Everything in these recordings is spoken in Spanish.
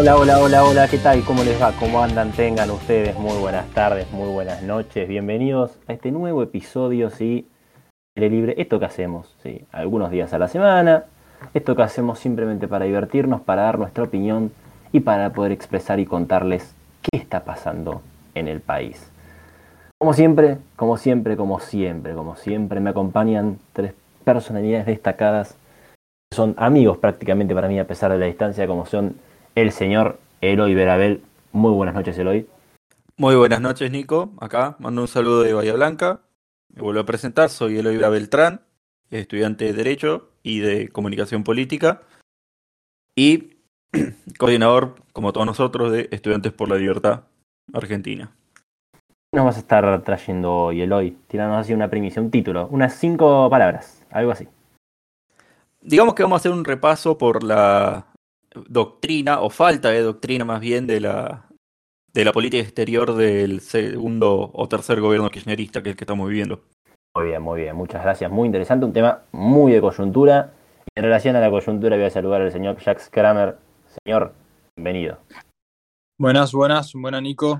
Hola, hola, hola, hola, ¿qué tal? ¿Cómo les va? ¿Cómo andan? Tengan ustedes muy buenas tardes, muy buenas noches. Bienvenidos a este nuevo episodio, ¿sí? De Libre. Esto que hacemos, ¿sí? Algunos días a la semana. Esto que hacemos simplemente para divertirnos, para dar nuestra opinión y para poder expresar y contarles qué está pasando en el país. Como siempre, como siempre, como siempre, como siempre, me acompañan tres personalidades destacadas. Son amigos prácticamente para mí a pesar de la distancia, como son el señor Eloy Verabel. Muy buenas noches, Eloy. Muy buenas noches, Nico. Acá mando un saludo de Bahía Blanca. Me vuelvo a presentar, soy Eloy Beltrán, estudiante de Derecho y de Comunicación Política y coordinador, como todos nosotros, de Estudiantes por la Libertad Argentina. ¿Qué nos vas a estar trayendo hoy, Eloy? Tirándonos así una primicia, un título, unas cinco palabras, algo así. Digamos que vamos a hacer un repaso por la doctrina, o falta de doctrina más bien, de la, de la política exterior del segundo o tercer gobierno kirchnerista que es el que estamos viviendo. Muy bien, muy bien, muchas gracias. Muy interesante, un tema muy de coyuntura. En relación a la coyuntura voy a saludar al señor Jacques Kramer. Señor, bienvenido. Buenas, buenas, buenas Nico.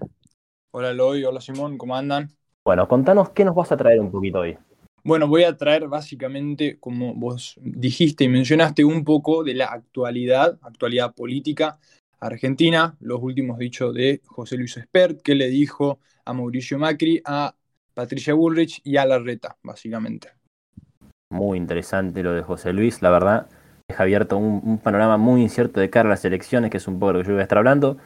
Hola Eloy, hola Simón, ¿cómo andan? Bueno, contanos qué nos vas a traer un poquito hoy. Bueno, voy a traer básicamente, como vos dijiste y mencionaste, un poco de la actualidad, actualidad política argentina, los últimos dichos de José Luis Espert, que le dijo a Mauricio Macri, a Patricia Bullrich y a Larreta, básicamente. Muy interesante lo de José Luis, la verdad, deja abierto un, panorama muy incierto de cara a las elecciones, que es un poco lo que yo voy a estar hablando,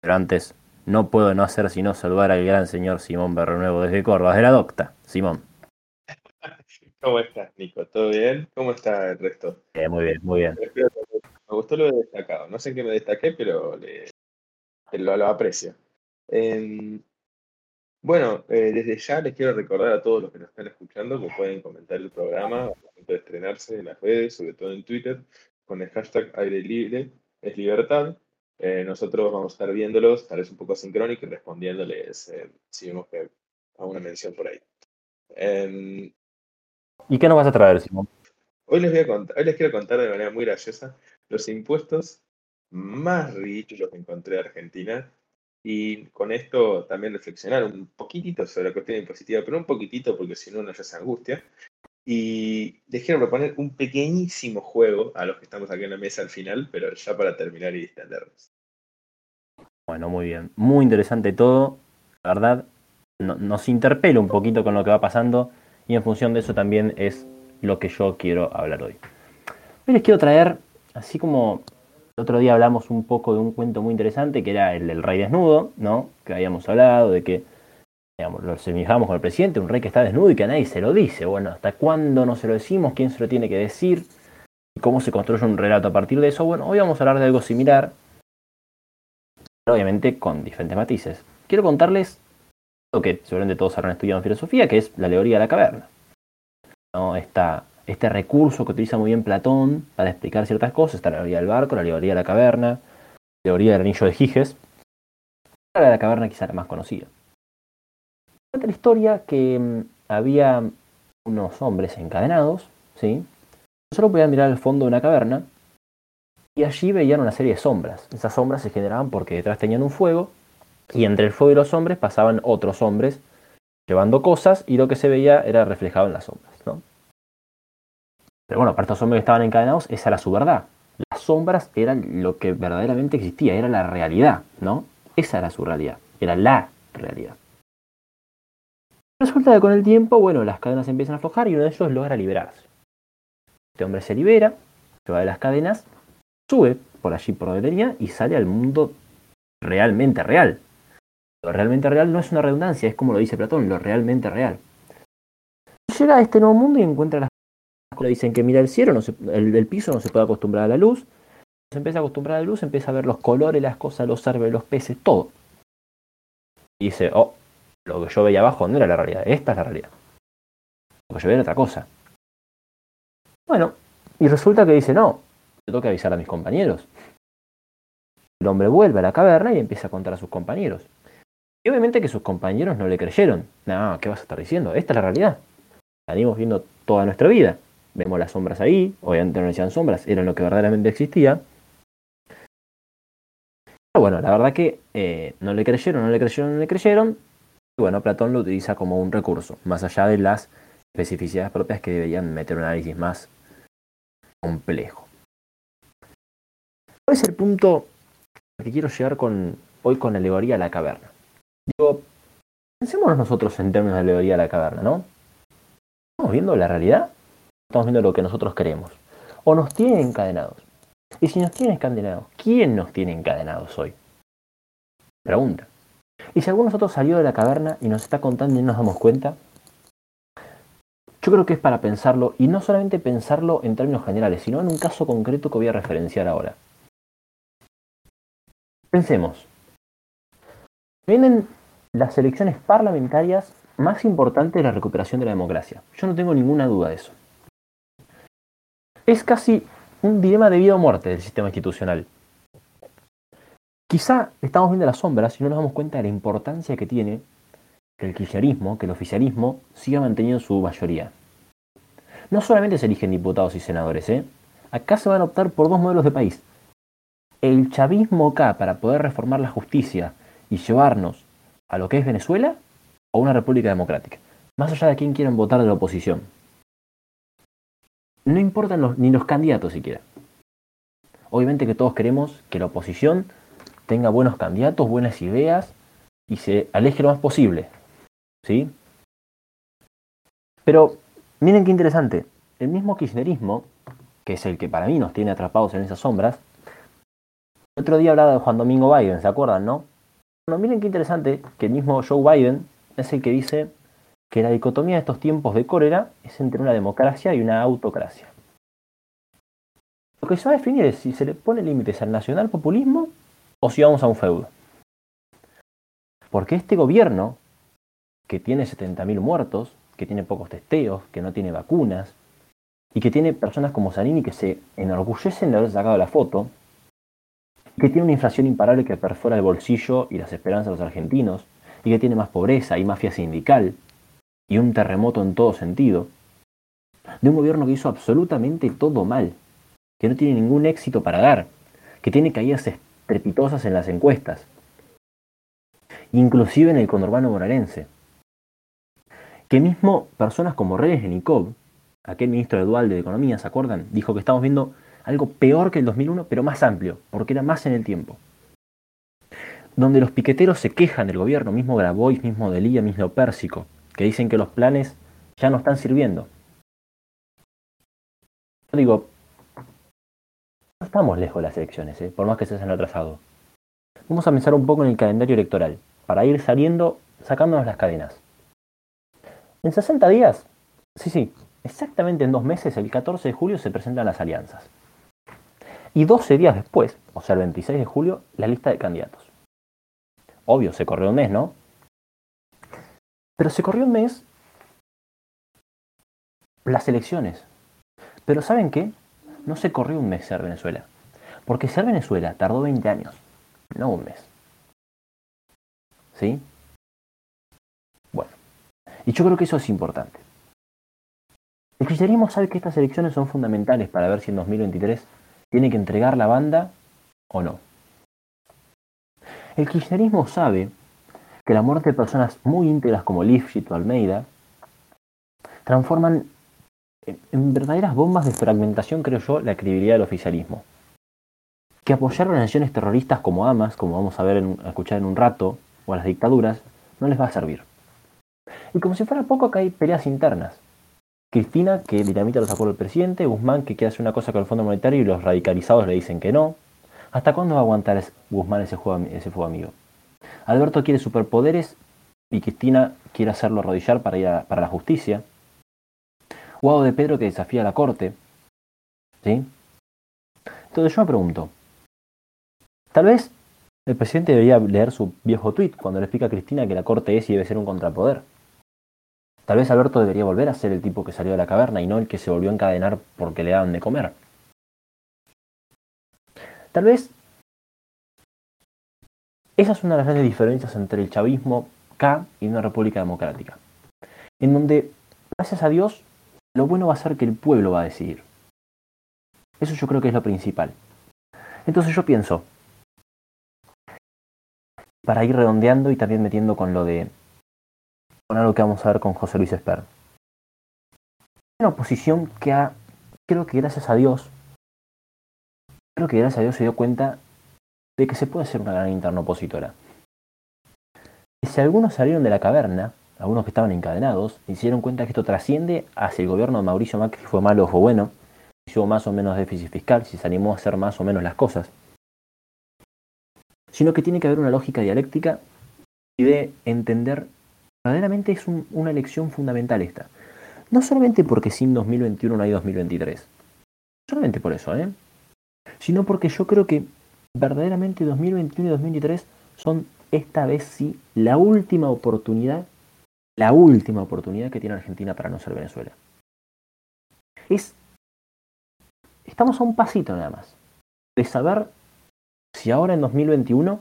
pero antes no puedo no hacer sino saludar al gran señor Simón Berrenuevo desde Córdoba, de la Docta. Simón. ¿Cómo estás, Nico? ¿Todo bien? ¿Cómo está el resto? Eh, muy bien, muy bien. Me gustó lo de destacado. No sé en qué me destaqué, pero le, lo, lo aprecio. Eh, bueno, eh, desde ya les quiero recordar a todos los que nos están escuchando que pueden comentar el programa al momento de estrenarse en las redes, sobre todo en Twitter, con el hashtag aire libre es libertad. Eh, nosotros vamos a estar viéndolos, tal vez un poco sincrónico y respondiéndoles eh, si vemos que alguna mención por ahí. Em, ¿Y qué nos vas a traer, Simón? Hoy les, voy a contar, hoy les quiero contar de manera muy graciosa los impuestos más ridículos que encontré en Argentina y con esto también reflexionar un poquitito sobre la cuestión impositiva, pero un poquitito porque si no uno ya se angustia. Y les quiero proponer un pequeñísimo juego a los que estamos aquí en la mesa al final, pero ya para terminar y distendernos. Bueno, muy bien. Muy interesante todo. La verdad, no, nos interpela un poquito con lo que va pasando y en función de eso también es lo que yo quiero hablar hoy. Hoy les quiero traer, así como el otro día hablamos un poco de un cuento muy interesante que era el del rey desnudo, ¿no? Que habíamos hablado de que digamos, lo semejamos con el presidente, un rey que está desnudo y que a nadie se lo dice. Bueno, ¿hasta cuándo no se lo decimos? ¿Quién se lo tiene que decir? ¿Y cómo se construye un relato a partir de eso? Bueno, hoy vamos a hablar de algo similar, pero obviamente con diferentes matices. Quiero contarles que seguramente todos habrán estudiado en filosofía, que es la alegoría de la caverna. ¿No? Esta, este recurso que utiliza muy bien Platón para explicar ciertas cosas, está la alegoría del barco, la alegoría de la caverna, la alegoría del anillo de Giges, la de la caverna quizá la más conocida. Cuenta la historia que mm, había unos hombres encadenados, ¿sí? Solo podían mirar al fondo de una caverna y allí veían una serie de sombras. Esas sombras se generaban porque detrás tenían un fuego y entre el fuego y los hombres pasaban otros hombres llevando cosas y lo que se veía era reflejado en las sombras, ¿no? Pero bueno, para estos hombres que estaban encadenados, esa era su verdad. Las sombras eran lo que verdaderamente existía, era la realidad, ¿no? Esa era su realidad, era la realidad. Resulta que con el tiempo, bueno, las cadenas empiezan a aflojar y uno de ellos logra liberarse. Este hombre se libera, se va de las cadenas, sube por allí por donde tenía y sale al mundo realmente real. Lo realmente real no es una redundancia, es como lo dice Platón, lo realmente real. Llega a este nuevo mundo y encuentra las cosas dicen que mira el cielo, no el, el, piso no se puede acostumbrar a la luz. Se empieza a acostumbrar a la luz, empieza a ver los colores, las cosas, los árboles, los peces, todo. Y dice, oh, lo que yo veía abajo no era la realidad, esta es la realidad. Lo que yo veía era otra cosa. Bueno, y resulta que dice, no, tengo que avisar a mis compañeros. El hombre vuelve a la caverna y empieza a contar a sus compañeros. Y obviamente que sus compañeros no le creyeron. No, ¿qué vas a estar diciendo? Esta es la realidad. La venimos viendo toda nuestra vida. Vemos las sombras ahí, obviamente no decían sombras, eran lo que verdaderamente existía. bueno, la verdad que eh, no le creyeron, no le creyeron, no le creyeron. Y bueno, Platón lo utiliza como un recurso, más allá de las especificidades propias que deberían meter un análisis más complejo. ¿Cuál es el punto que quiero llegar con, hoy con la alegoría a la caverna? Digo, pensémonos nosotros en términos de alegoría a la caverna, ¿no? ¿Estamos viendo la realidad? Estamos viendo lo que nosotros queremos. ¿O nos tienen encadenados? Y si nos tienen encadenados, ¿quién nos tiene encadenados hoy? Pregunta. Y si alguno de nosotros salió de la caverna y nos está contando y no nos damos cuenta, yo creo que es para pensarlo, y no solamente pensarlo en términos generales, sino en un caso concreto que voy a referenciar ahora. Pensemos. Vienen las elecciones parlamentarias más importantes de la recuperación de la democracia. Yo no tengo ninguna duda de eso. Es casi un dilema de vida o muerte del sistema institucional. Quizá estamos viendo las sombras y no nos damos cuenta de la importancia que tiene que el kirchnerismo, que el oficialismo, siga manteniendo su mayoría. No solamente se eligen diputados y senadores, ¿eh? Acá se van a optar por dos modelos de país. El chavismo acá para poder reformar la justicia y llevarnos a lo que es Venezuela o una república democrática. Más allá de quién quieran votar de la oposición no importan ni los candidatos siquiera. Obviamente que todos queremos que la oposición tenga buenos candidatos, buenas ideas y se aleje lo más posible. ¿Sí? Pero miren qué interesante. El mismo kirchnerismo, que es el que para mí nos tiene atrapados en esas sombras, otro día hablaba de Juan Domingo Biden, ¿se acuerdan, no? Bueno, miren qué interesante que el mismo Joe Biden es el que dice que la dicotomía de estos tiempos de cólera es entre una democracia y una autocracia. Lo que se va a definir es si se le pone límites al nacional populismo o si vamos a un feudo. Porque este gobierno, que tiene 70.000 muertos, que tiene pocos testeos, que no tiene vacunas, y que tiene personas como Zanini que se enorgullecen de haber sacado la foto, que tiene una inflación imparable que perfora el bolsillo y las esperanzas de los argentinos, y que tiene más pobreza y mafia sindical, y un terremoto en todo sentido, de un gobierno que hizo absolutamente todo mal, que no tiene ningún éxito para dar, que tiene caídas estrepitosas en las encuestas, inclusive en el conurbano moralense, que mismo personas como Reyes Lenikov, aquel ministro de Dual de Economía, ¿se acuerdan? Dijo que estamos viendo algo peor que el 2001, pero más amplio, porque era más en el tiempo. Donde los piqueteros se quejan del gobierno, mismo Grabois, mismo Delía, mismo Pérsico, que dicen que los planes ya no están sirviendo. Yo digo, no estamos lejos de las elecciones, ¿eh? por más que se hayan atrasado. Vamos a pensar un poco en el calendario electoral, para ir saliendo, sacándonos las cadenas. En 60 días, sí, sí, exactamente en dos meses, el 14 de julio, se presentan las alianzas. Y 12 días después, o sea, el 26 de julio, la lista de candidatos. Obvio, se corrió un mes, ¿no? Pero se corrió un mes las elecciones. Pero ¿saben qué? No se corrió un mes ser Venezuela. Porque ser Venezuela tardó 20 años, no un mes. ¿Sí? Bueno. Y yo creo que eso es importante. El cristianismo sabe que estas elecciones son fundamentales para ver si en 2023 tiene que entregar la banda o no. El kirchnerismo sabe que la muerte de personas muy íntegras como Lifshitz o Almeida transforman en, verdaderas bombas de fragmentación, creo yo, la credibilidad del oficialismo. Que apoyar organizaciones terroristas como Hamas, como vamos a ver a escuchar en un rato, o a las dictaduras, no les va a servir. Y como si fuera poco, acá hay peleas internas. Cristina, que dinamita los acuerdos del presidente, Guzmán, que quiere hacer una cosa con el Fondo Monetario y los radicalizados le dicen que no. ¿Hasta cuándo va a aguantar Guzmán ese, juego, amigo? Alberto quiere superpoderes y Cristina quiere hacerlo arrodillar para ir para la justicia. Guado de Pedro que desafía a la corte. ¿Sí? Entonces yo me pregunto, tal vez el presidente debería leer su viejo tuit cuando le explica a Cristina que la corte es y debe ser un contrapoder. Tal vez Alberto debería volver a ser el tipo que salió de la caverna y no el que se volvió a encadenar porque le daban de comer. Tal vez esa es una de las grandes diferencias entre el chavismo K y una república democrática, en donde, gracias a Dios, lo bueno va a ser que el pueblo va a decidir. Eso yo creo que es lo principal. Entonces yo pienso, para ir redondeando y también metiendo con lo de. Con algo que vamos a ver con José Luis Esper. Una oposición que ha. creo que gracias a Dios. Creo que gracias a Dios se dio cuenta de que se puede ser una gran interna opositora. Y si algunos salieron de la caverna, algunos que estaban encadenados, y se dieron cuenta que esto trasciende hacia el gobierno de Mauricio Macri, si fue malo o fue bueno, si hubo más o menos déficit fiscal, si se animó a hacer más o menos las cosas, sino que tiene que haber una lógica dialéctica y de entender, verdaderamente es un, una elección fundamental esta. No solamente porque sin 2021 no hay 2023, no solamente por eso, ¿eh? sino porque yo creo que verdaderamente 2021 y 2023 son esta vez sí la última oportunidad, la última oportunidad que tiene Argentina para no ser Venezuela. Es, estamos a un pasito nada más de saber si ahora en 2021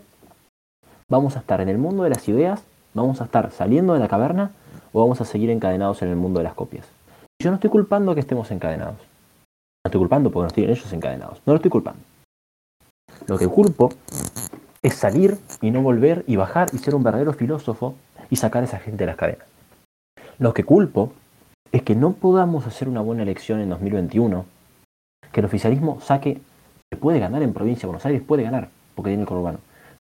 vamos a estar en el mundo de las ideas, vamos a estar saliendo de la caverna o vamos a seguir encadenados en el mundo de las copias. Yo no estoy culpando que estemos encadenados. No estoy culpando porque no estoy en ellos encadenados. No lo estoy culpando. Lo que culpo es salir y no volver y bajar y ser un verdadero filósofo y sacar a esa gente de las cadenas. Lo que culpo es que no podamos hacer una buena elección en 2021, que el oficialismo saque, que puede ganar en provincia de Buenos Aires, puede ganar, porque tiene el conurbano,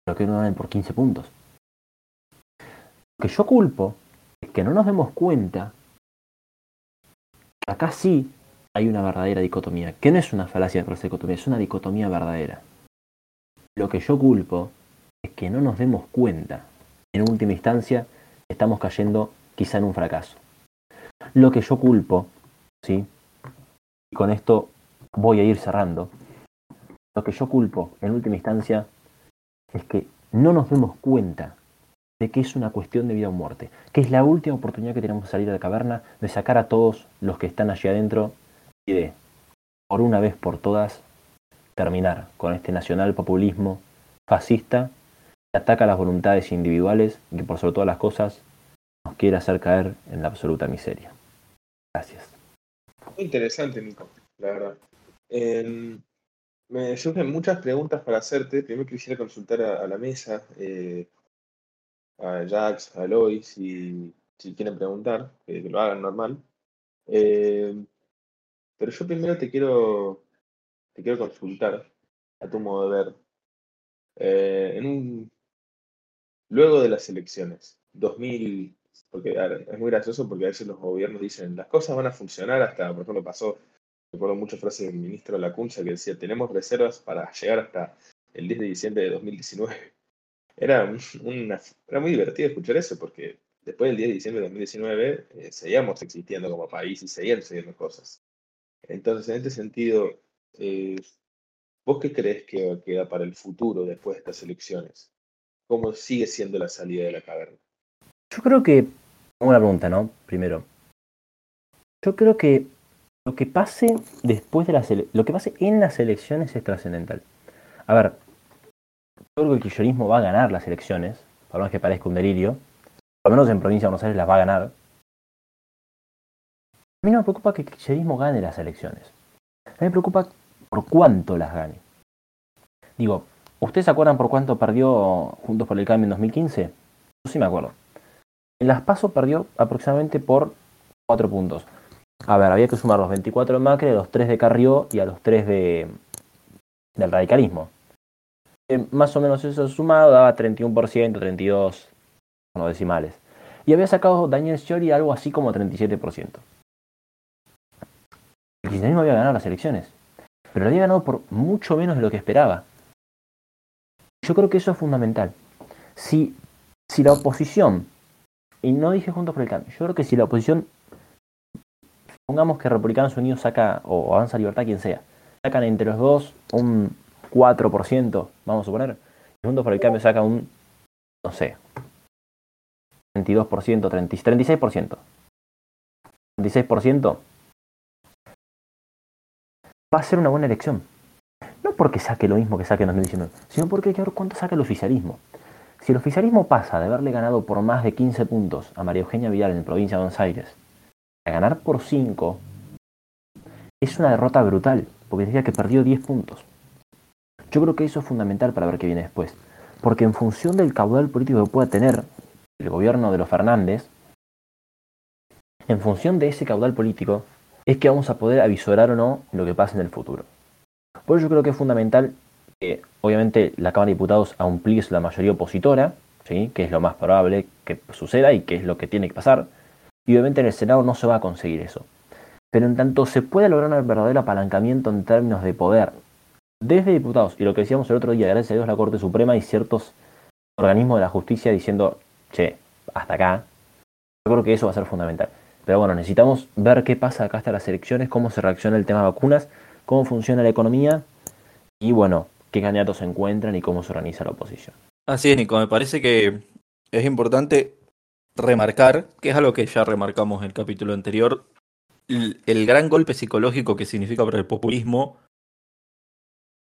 pero que no ganen por 15 puntos. Lo que yo culpo es que no nos demos cuenta acá sí hay una verdadera dicotomía, que no es una falacia de dicotomía, es una dicotomía verdadera. Lo que yo culpo es que no nos demos cuenta, en última instancia, estamos cayendo quizá en un fracaso. Lo que yo culpo, ¿sí? Y con esto voy a ir cerrando. Lo que yo culpo, en última instancia, es que no nos demos cuenta de que es una cuestión de vida o muerte, que es la última oportunidad que tenemos de salir de la caverna, de sacar a todos los que están allí adentro y de, por una vez por todas, terminar con este nacional populismo fascista que ataca las voluntades individuales y que por sobre todas las cosas nos quiere hacer caer en la absoluta miseria. Gracias. Muy interesante, Nico, la verdad. Eh, me surgen muchas preguntas para hacerte. Primero quisiera consultar a, a la mesa, eh, a Jax, a Eloy, si, si quieren preguntar, que lo hagan normal. Eh, pero yo primero te quiero te quiero consultar a tu modo de ver. Eh, en un, luego de las elecciones, 2000, porque es muy gracioso porque a veces los gobiernos dicen las cosas van a funcionar hasta, por ejemplo, pasó, recuerdo muchas frases del ministro Lacunza que decía tenemos reservas para llegar hasta el 10 de diciembre de 2019. Era, era muy divertido escuchar eso porque después del 10 de diciembre de 2019 eh, seguíamos existiendo como país y seguían sucediendo cosas. Entonces, en este sentido, eh, ¿vos qué crees que queda para el futuro después de estas elecciones? ¿Cómo sigue siendo la salida de la caverna? Yo creo que, una pregunta, ¿no? Primero. Yo creo que lo que pase después de las lo que pase en las elecciones es trascendental. A ver, yo creo que el kirchnerismo va a ganar las elecciones, por más que parezca un delirio, por lo menos en provincia de Buenos Aires las va a ganar. A mí no me preocupa que el kirchnerismo gane las elecciones. A mí me preocupa por cuánto las gane. Digo, ¿ustedes se acuerdan por cuánto perdió Juntos por el Cambio en 2015? Yo sí me acuerdo. En las PASO perdió aproximadamente por 4 puntos. A ver, había que sumar los 24 de Macri, los 3 de Carrió y a los 3 de, del radicalismo. Eh, más o menos eso sumado daba 31%, 32 con los decimales. Y había sacado Daniel Scioli algo así como 37%. El kirchnerismo había ganado las elecciones, pero lo había ganado por mucho menos de lo que esperaba. Yo creo que eso es fundamental. Si, si la oposición y no dije Juntos por el Cambio. Yo creo que si la oposición, pongamos que Republicanos Unidos saca, o Avanza Libertad, quien sea, sacan entre los dos un 4%, vamos a suponer, Juntos por el Cambio saca un, no sé, 32%, 30, 36%. 36% va a ser una buena elección. No porque saque lo mismo que saque en 2019, sino porque hay que ver cuánto saca el oficialismo. Si el oficialismo pasa de haberle ganado por más de 15 puntos a María Eugenia Vidal en provincia de Buenos Aires a ganar por 5, es una derrota brutal, porque decía que perdió 10 puntos. Yo creo que eso es fundamental para ver qué viene después. porque en función del caudal político que pueda tener el gobierno de los Fernández, en función de ese caudal político, es que vamos a poder avisorar o no lo que pase en el futuro. Por eso yo creo que es fundamental que, obviamente, la Cámara de Diputados amplíe la mayoría opositora, ¿sí? que es lo más probable que suceda y que es lo que tiene que pasar. Y obviamente en el Senado no se va a conseguir eso. Pero en tanto se puede lograr un verdadero apalancamiento en términos de poder desde diputados, y lo que decíamos el otro día, gracias a Dios la Corte Suprema y ciertos organismos de la justicia diciendo, che, hasta acá, yo creo que eso va a ser fundamental. Pero bueno, necesitamos ver qué pasa acá hasta las elecciones, cómo se reacciona el tema de vacunas, cómo funciona la economía y bueno, qué candidatos se encuentran y cómo se organiza la oposición. Así es, Nico, me parece que es importante remarcar, que es algo que ya remarcamos en el capítulo anterior, el, gran golpe psicológico que significa para el populismo,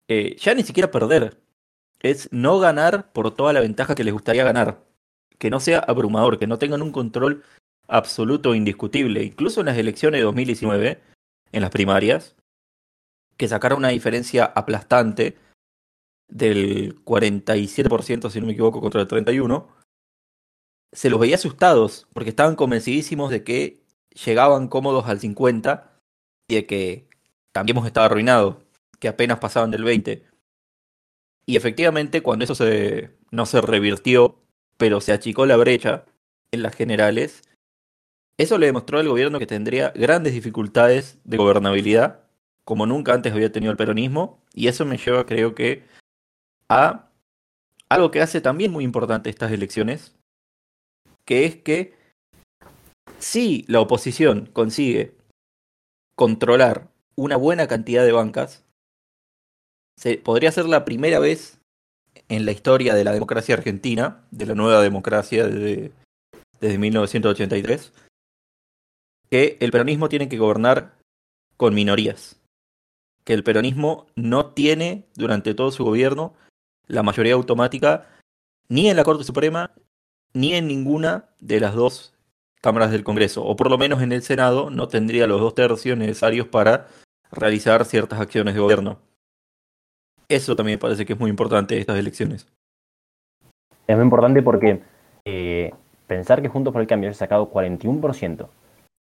eh, ya ni siquiera perder, es no ganar por toda la ventaja que les gustaría ganar, que no sea abrumador, que no tengan un control absoluto e indiscutible, incluso en las elecciones de 2019, en las primarias, que sacaron una diferencia aplastante del 47%, si no me equivoco, contra el 31%, se los veía asustados, porque estaban convencidísimos de que llegaban cómodos al 50 y de que Cambiemos estaba arruinado, que apenas pasaban del 20. Y efectivamente, cuando eso se, no se revirtió, pero se achicó la brecha en las generales, eso le demostró al gobierno que tendría grandes dificultades de gobernabilidad, como nunca antes había tenido el peronismo, y eso me lleva, creo que, a algo que hace también muy importante estas elecciones, que es que si la oposición consigue controlar una buena cantidad de bancas, se, podría ser la primera vez en la historia de la democracia argentina, de la nueva democracia desde, desde 1983, que el peronismo tiene que gobernar con minorías. Que el peronismo no tiene durante todo su gobierno la mayoría automática ni en la Corte Suprema ni en ninguna de las dos cámaras del Congreso, o por lo menos en el Senado, no tendría los dos tercios necesarios para realizar ciertas acciones de gobierno. Eso también me parece que es muy importante estas elecciones. Es muy importante porque eh, pensar que Juntos por el Cambio ha sacado 41%,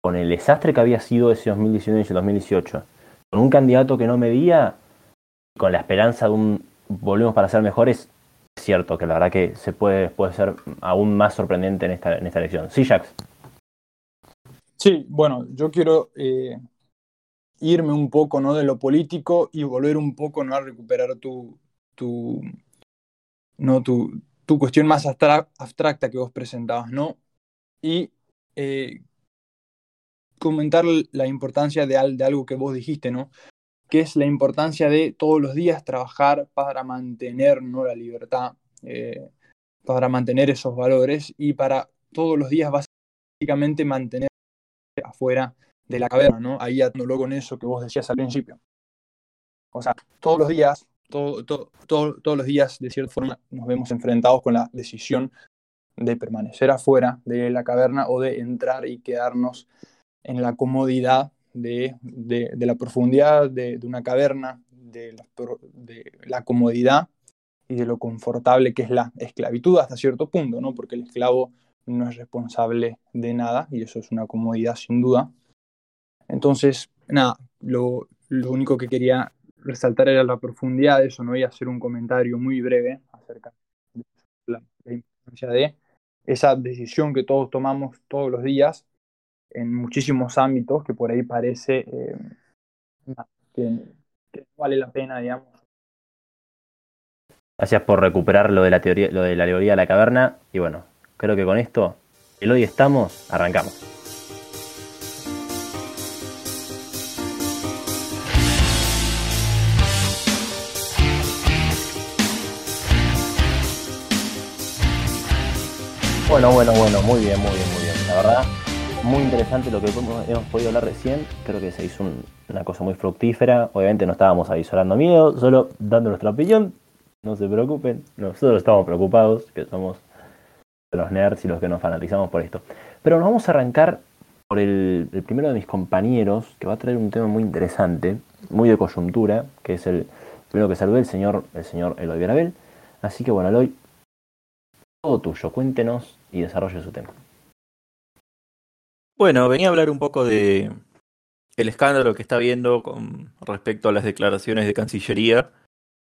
con el desastre que había sido ese 2019 y ese 2018, con un candidato que no medía, con la esperanza de un volvemos para ser mejores, es cierto que la verdad que se puede, puede ser aún más sorprendente en esta, en esta elección. Sí, Jax. Sí, bueno, yo quiero eh, irme un poco ¿no? de lo político y volver un poco ¿no? a recuperar tu, tu, ¿no? tu, tu cuestión más abstracta que vos presentabas, ¿no? Y eh, comentar la importancia de, de, algo que vos dijiste, ¿no? Que es la importancia de todos los días trabajar para mantener ¿no? la libertad, eh, para mantener esos valores y para todos los días básicamente mantener afuera de la caverna, ¿no? Ahí atándolo con eso que vos decías al principio. O sea, todos los días, todo, todos los días, de cierta forma, nos vemos enfrentados con la decisión de permanecer afuera de la caverna o de entrar y quedarnos en la comodidad de, la profundidad de, una caverna, de la comodidad y de lo confortable que es la esclavitud hasta cierto punto, ¿no? Porque el esclavo no es responsable de nada y eso es una comodidad sin duda. Entonces, nada, lo, lo único que quería resaltar era la profundidad de eso, no a hacer un comentario muy breve acerca de la, importancia de esa decisión que todos tomamos todos los días en muchísimos ámbitos que por ahí parece eh, que, que, vale la pena, digamos. Gracias por recuperar lo de la teoría, lo de la teoría de la caverna y bueno, creo que con esto, el hoy estamos, arrancamos. Bueno, bueno, bueno, muy bien, muy bien, muy bien. La verdad, muy interesante lo que hemos podido hablar recién. Creo que se hizo una cosa muy fructífera. Obviamente no estábamos avisorando miedo, solo dando nuestra opinión. No se preocupen, nosotros estamos preocupados, que somos los nerds y los que nos fanatizamos por esto. Pero nos vamos a arrancar por el, primero de mis compañeros, que va a traer un tema muy interesante, muy de coyuntura, que es el primero que saludé, el señor, el señor Eloy Garabel. Así que bueno, Eloy, todo tuyo. Cuéntenos y desarrolle su tema. Bueno, venía a hablar un poco de el escándalo que está habiendo con respecto a las declaraciones de Cancillería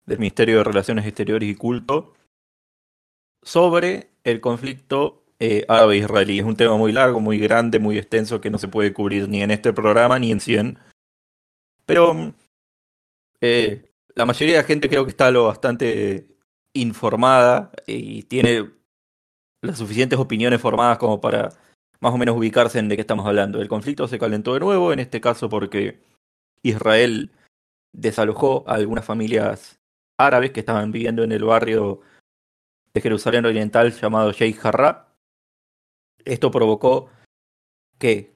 del Ministerio de Relaciones Exteriores y Culto sobre el conflicto eh, árabe-israelí. Es un tema muy largo, muy grande, muy extenso que no se puede cubrir ni en este programa ni en 100. Pero eh, la mayoría de la gente creo que está lo bastante informada y tiene las suficientes opiniones formadas como para más o menos ubicarse en de qué estamos hablando. El conflicto se calentó de nuevo, en este caso porque Israel desalojó a algunas familias árabes que estaban viviendo en el barrio de Jerusalén Oriental llamado Sheikh Jarrah. Esto provocó que,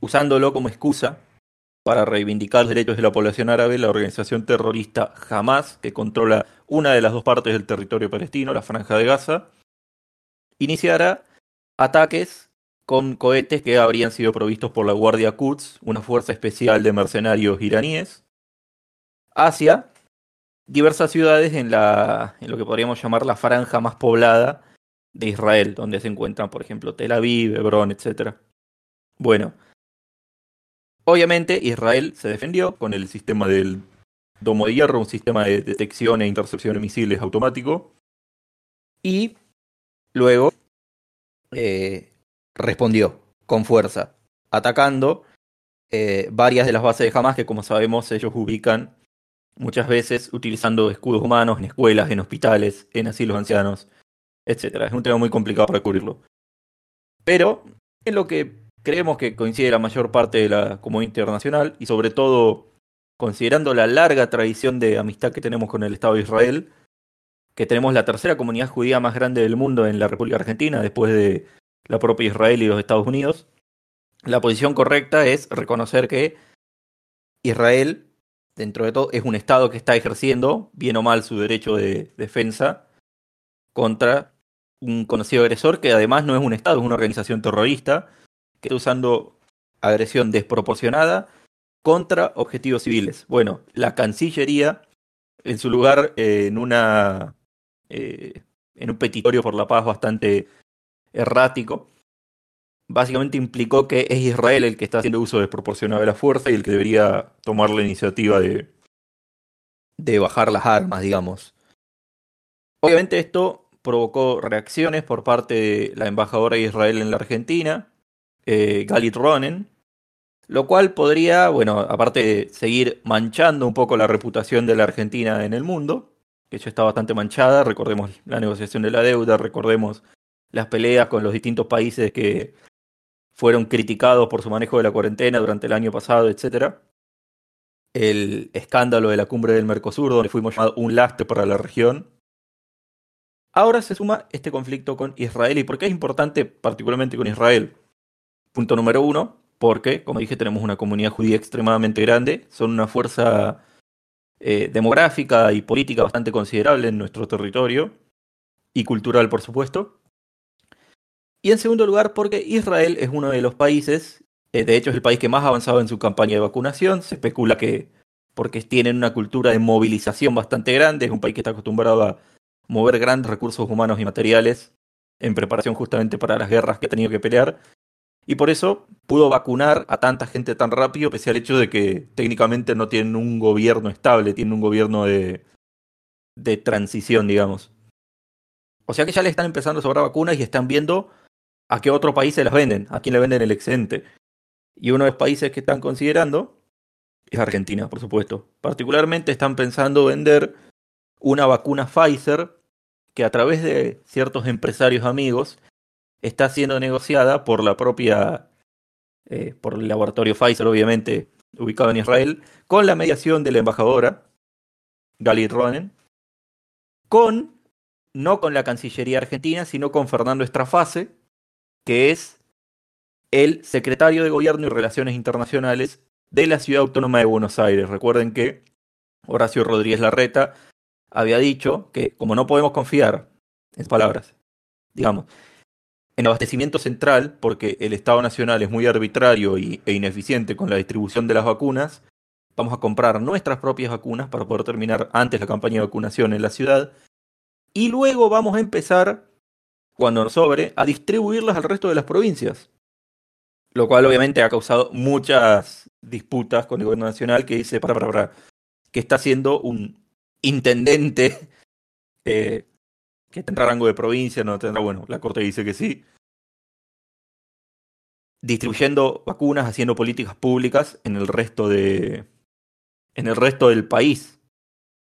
usándolo como excusa para reivindicar derechos de la población árabe, la organización terrorista Hamas, que controla una de las dos partes del territorio palestino, la franja de Gaza, iniciara ataques con cohetes que habrían sido provistos por la Guardia Quds, una fuerza especial de mercenarios iraníes, hacia diversas ciudades en, en lo que podríamos llamar la franja más poblada de Israel, donde se encuentran, por ejemplo, Tel Aviv, Hebrón, etc. Bueno, obviamente Israel se defendió con el sistema del Domo de Hierro, un sistema de detección e intercepción de misiles automático, y luego eh, respondió con fuerza, atacando eh, varias de las bases de Hamas que, como sabemos, ellos ubican muchas veces utilizando escudos humanos en escuelas, en hospitales, en asilos ancianos, etc. Es un tema muy complicado para cubrirlo. Pero en lo que creemos que coincide la mayor parte de la comunidad internacional y sobre todo considerando la larga tradición de amistad que tenemos con el Estado de Israel, que tenemos la tercera comunidad judía más grande del mundo en la República Argentina, después de la propia Israel y los Estados Unidos, la posición correcta es reconocer que Israel, dentro de todo, es un Estado que está ejerciendo, bien o mal, su derecho de defensa contra un conocido agresor que además no es un Estado, es una organización terrorista que está usando agresión desproporcionada contra objetivos civiles. Bueno, la Cancillería, en su lugar, en una eh, en un petitorio por la paz bastante errático, básicamente implicó que es Israel el que está haciendo uso desproporcionado de la fuerza y el que debería tomar la iniciativa de, de bajar las armas, digamos. Obviamente esto provocó reacciones por parte de la embajadora de Israel en la Argentina, eh, Galit Ronen, lo cual podría, bueno, aparte de seguir manchando un poco la reputación de la Argentina en el mundo, que ya está bastante manchada, recordemos la negociación de la deuda, recordemos las peleas con los distintos países que fueron criticados por su manejo de la cuarentena durante el año pasado, etc. El escándalo de la cumbre del Mercosur, donde fuimos llamados un lastre para la región. Ahora se suma este conflicto con Israel. ¿Y por qué es importante particularmente con Israel? Punto número uno, porque, como dije, tenemos una comunidad judía extremadamente grande, son una fuerza eh, demográfica y política bastante considerable en nuestro territorio, y cultural, por supuesto. Y en segundo lugar, porque Israel es uno de los países, eh, de hecho es el país que más ha avanzado en su campaña de vacunación, se especula que porque tienen una cultura de movilización bastante grande, es un país que está acostumbrado a mover grandes recursos humanos y materiales en preparación justamente para las guerras que ha tenido que pelear, y por eso pudo vacunar a tanta gente tan rápido, pese al hecho de que técnicamente no tienen un gobierno estable, tienen un gobierno de, de transición, digamos. O sea que ya le están empezando a sobrar vacunas y están viendo a qué otro país se las venden, a quién le venden el excedente. Y uno de los países que están considerando es Argentina, por supuesto. Particularmente están pensando vender una vacuna Pfizer que a través de ciertos empresarios amigos está siendo negociada por la propia, eh, por el laboratorio Pfizer, obviamente, ubicado en Israel, con la mediación de la embajadora, Galit Ronen, con, no con la Cancillería Argentina, sino con Fernando Estrafase, que es el secretario de Gobierno y Relaciones Internacionales de la Ciudad Autónoma de Buenos Aires. Recuerden que Horacio Rodríguez Larreta había dicho que como no podemos confiar, en palabras, digamos, en abastecimiento central, porque el Estado Nacional es muy arbitrario y, e ineficiente con la distribución de las vacunas, vamos a comprar nuestras propias vacunas para poder terminar antes la campaña de vacunación en la ciudad y luego vamos a empezar cuando nos sobre, a distribuirlas al resto de las provincias. Lo cual obviamente ha causado muchas disputas con el gobierno nacional que dice, para, para, para, que está haciendo un intendente eh, que tendrá rango de provincia, no tendrá, bueno, la corte dice que sí, distribuyendo vacunas, haciendo políticas públicas en el resto de en el resto del país.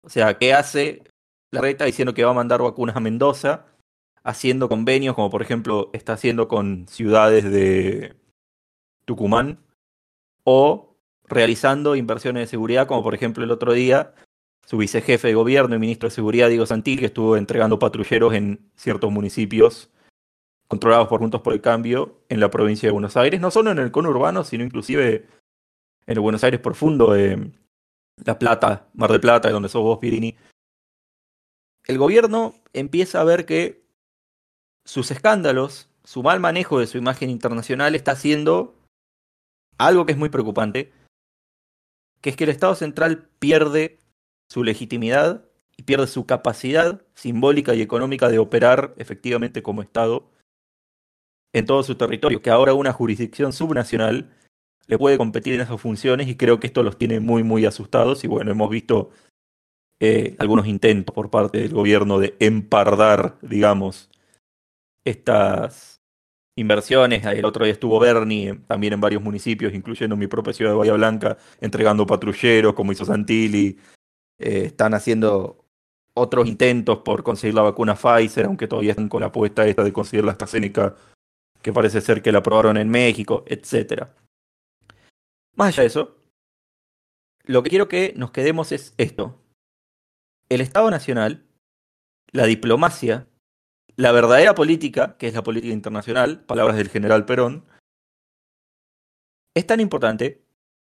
O sea, ¿qué hace la reta diciendo que va a mandar vacunas a Mendoza, haciendo convenios como por ejemplo está haciendo con ciudades de Tucumán. O realizando inversiones de seguridad como por ejemplo el otro día su vicejefe de gobierno y ministro de seguridad Diego Santil que estuvo entregando patrulleros en ciertos municipios controlados por Juntos por el Cambio en la provincia de Buenos Aires, no solo en el conurbano, sino inclusive en el Buenos Aires profundo, eh, La Plata, Mar del Plata, donde sos vos, Pirini. El gobierno empieza a ver que sus escándalos, su mal manejo de su imagen internacional está haciendo algo que es muy preocupante, que es que el Estado central pierde su legitimidad y pierde su capacidad simbólica y económica de operar efectivamente como Estado en todo su territorio, que ahora una jurisdicción subnacional le puede competir en esas funciones y creo que esto los tiene muy, muy asustados y bueno, hemos visto eh, algunos intentos por parte del gobierno de empardar, digamos, estas inversiones. El otro día estuvo Bernie eh, también en varios municipios, incluyendo mi propia ciudad de Bahía Blanca, entregando patrulleros, como hizo Santilli. Eh, están haciendo otros intentos por conseguir la vacuna Pfizer, aunque todavía están con la apuesta esta de conseguir la AstraZeneca que parece ser que la aprobaron en México, etc. Más allá de eso, lo que quiero que nos quedemos es esto. El Estado Nacional, la diplomacia, la verdadera política, que es la política internacional, palabras del general Perón, es tan importante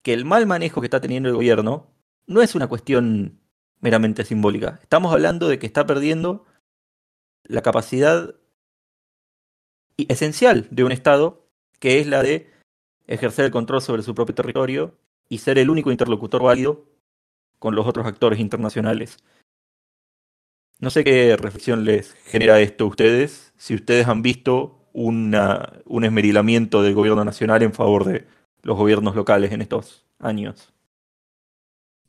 que el mal manejo que está teniendo el gobierno no es una cuestión meramente simbólica. Estamos hablando de que está perdiendo la capacidad esencial de un Estado, que es la de ejercer el control sobre su propio territorio y ser el único interlocutor válido con los otros actores internacionales. No sé qué reflexión les genera esto a ustedes, si ustedes han visto una, un esmerilamiento del gobierno nacional en favor de los gobiernos locales en estos años.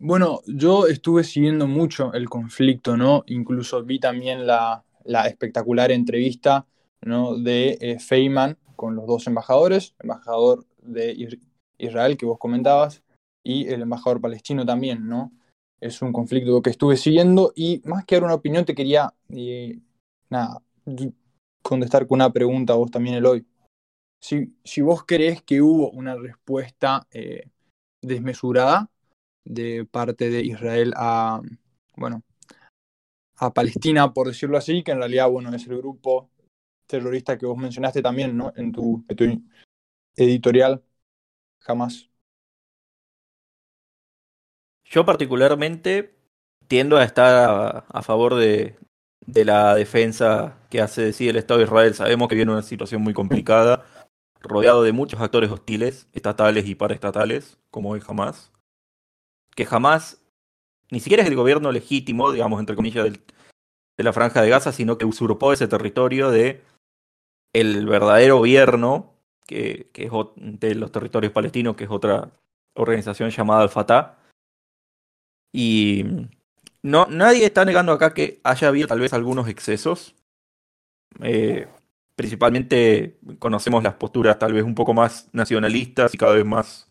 Bueno, yo estuve siguiendo mucho el conflicto, ¿no? Incluso vi también la, la espectacular entrevista de eh, Feynman con los dos embajadores, el embajador de Israel que vos comentabas y el embajador palestino también, ¿no? Es un conflicto que estuve siguiendo y más que dar una opinión te quería, eh, nada, contestar con una pregunta a vos también, Eloy. Si, si vos crees que hubo una respuesta eh, desmesurada de parte de Israel a, bueno, a Palestina, por decirlo así, que en realidad, bueno, es el grupo terrorista que vos mencionaste también, ¿no? En tu, editorial, jamás. Yo particularmente tiendo a estar a, favor de, de, la defensa que hace decir el Estado de Israel. Sabemos que viene una situación muy complicada, rodeado de muchos actores hostiles, estatales y paraestatales, como es Hamas. Que jamás, ni siquiera es el gobierno legítimo, digamos, entre comillas, de la franja de Gaza, sino que usurpó ese territorio de el verdadero gobierno, que, es de los territorios palestinos, que es otra organización llamada Al-Fatah. Y no, nadie está negando acá que haya habido tal vez algunos excesos. Eh, principalmente conocemos las posturas tal vez un poco más nacionalistas y cada vez más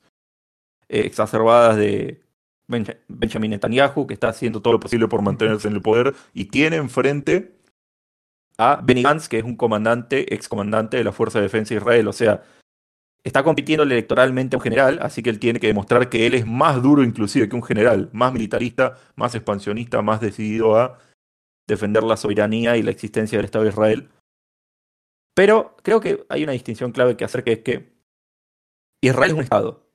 eh, exacerbadas de Benjamin Netanyahu, que está haciendo todo lo posible por mantenerse en el poder y tiene enfrente a Benny Gantz, que es un comandante, excomandante de la Fuerza de Defensa de Israel. O sea, está compitiendo electoralmente a un general, así que él tiene que demostrar que él es más duro inclusive que un general, más militarista, más expansionista, más decidido a defender la soberanía y la existencia del Estado de Israel. Pero creo que hay una distinción clave que hacer, que es que Israel es un Estado.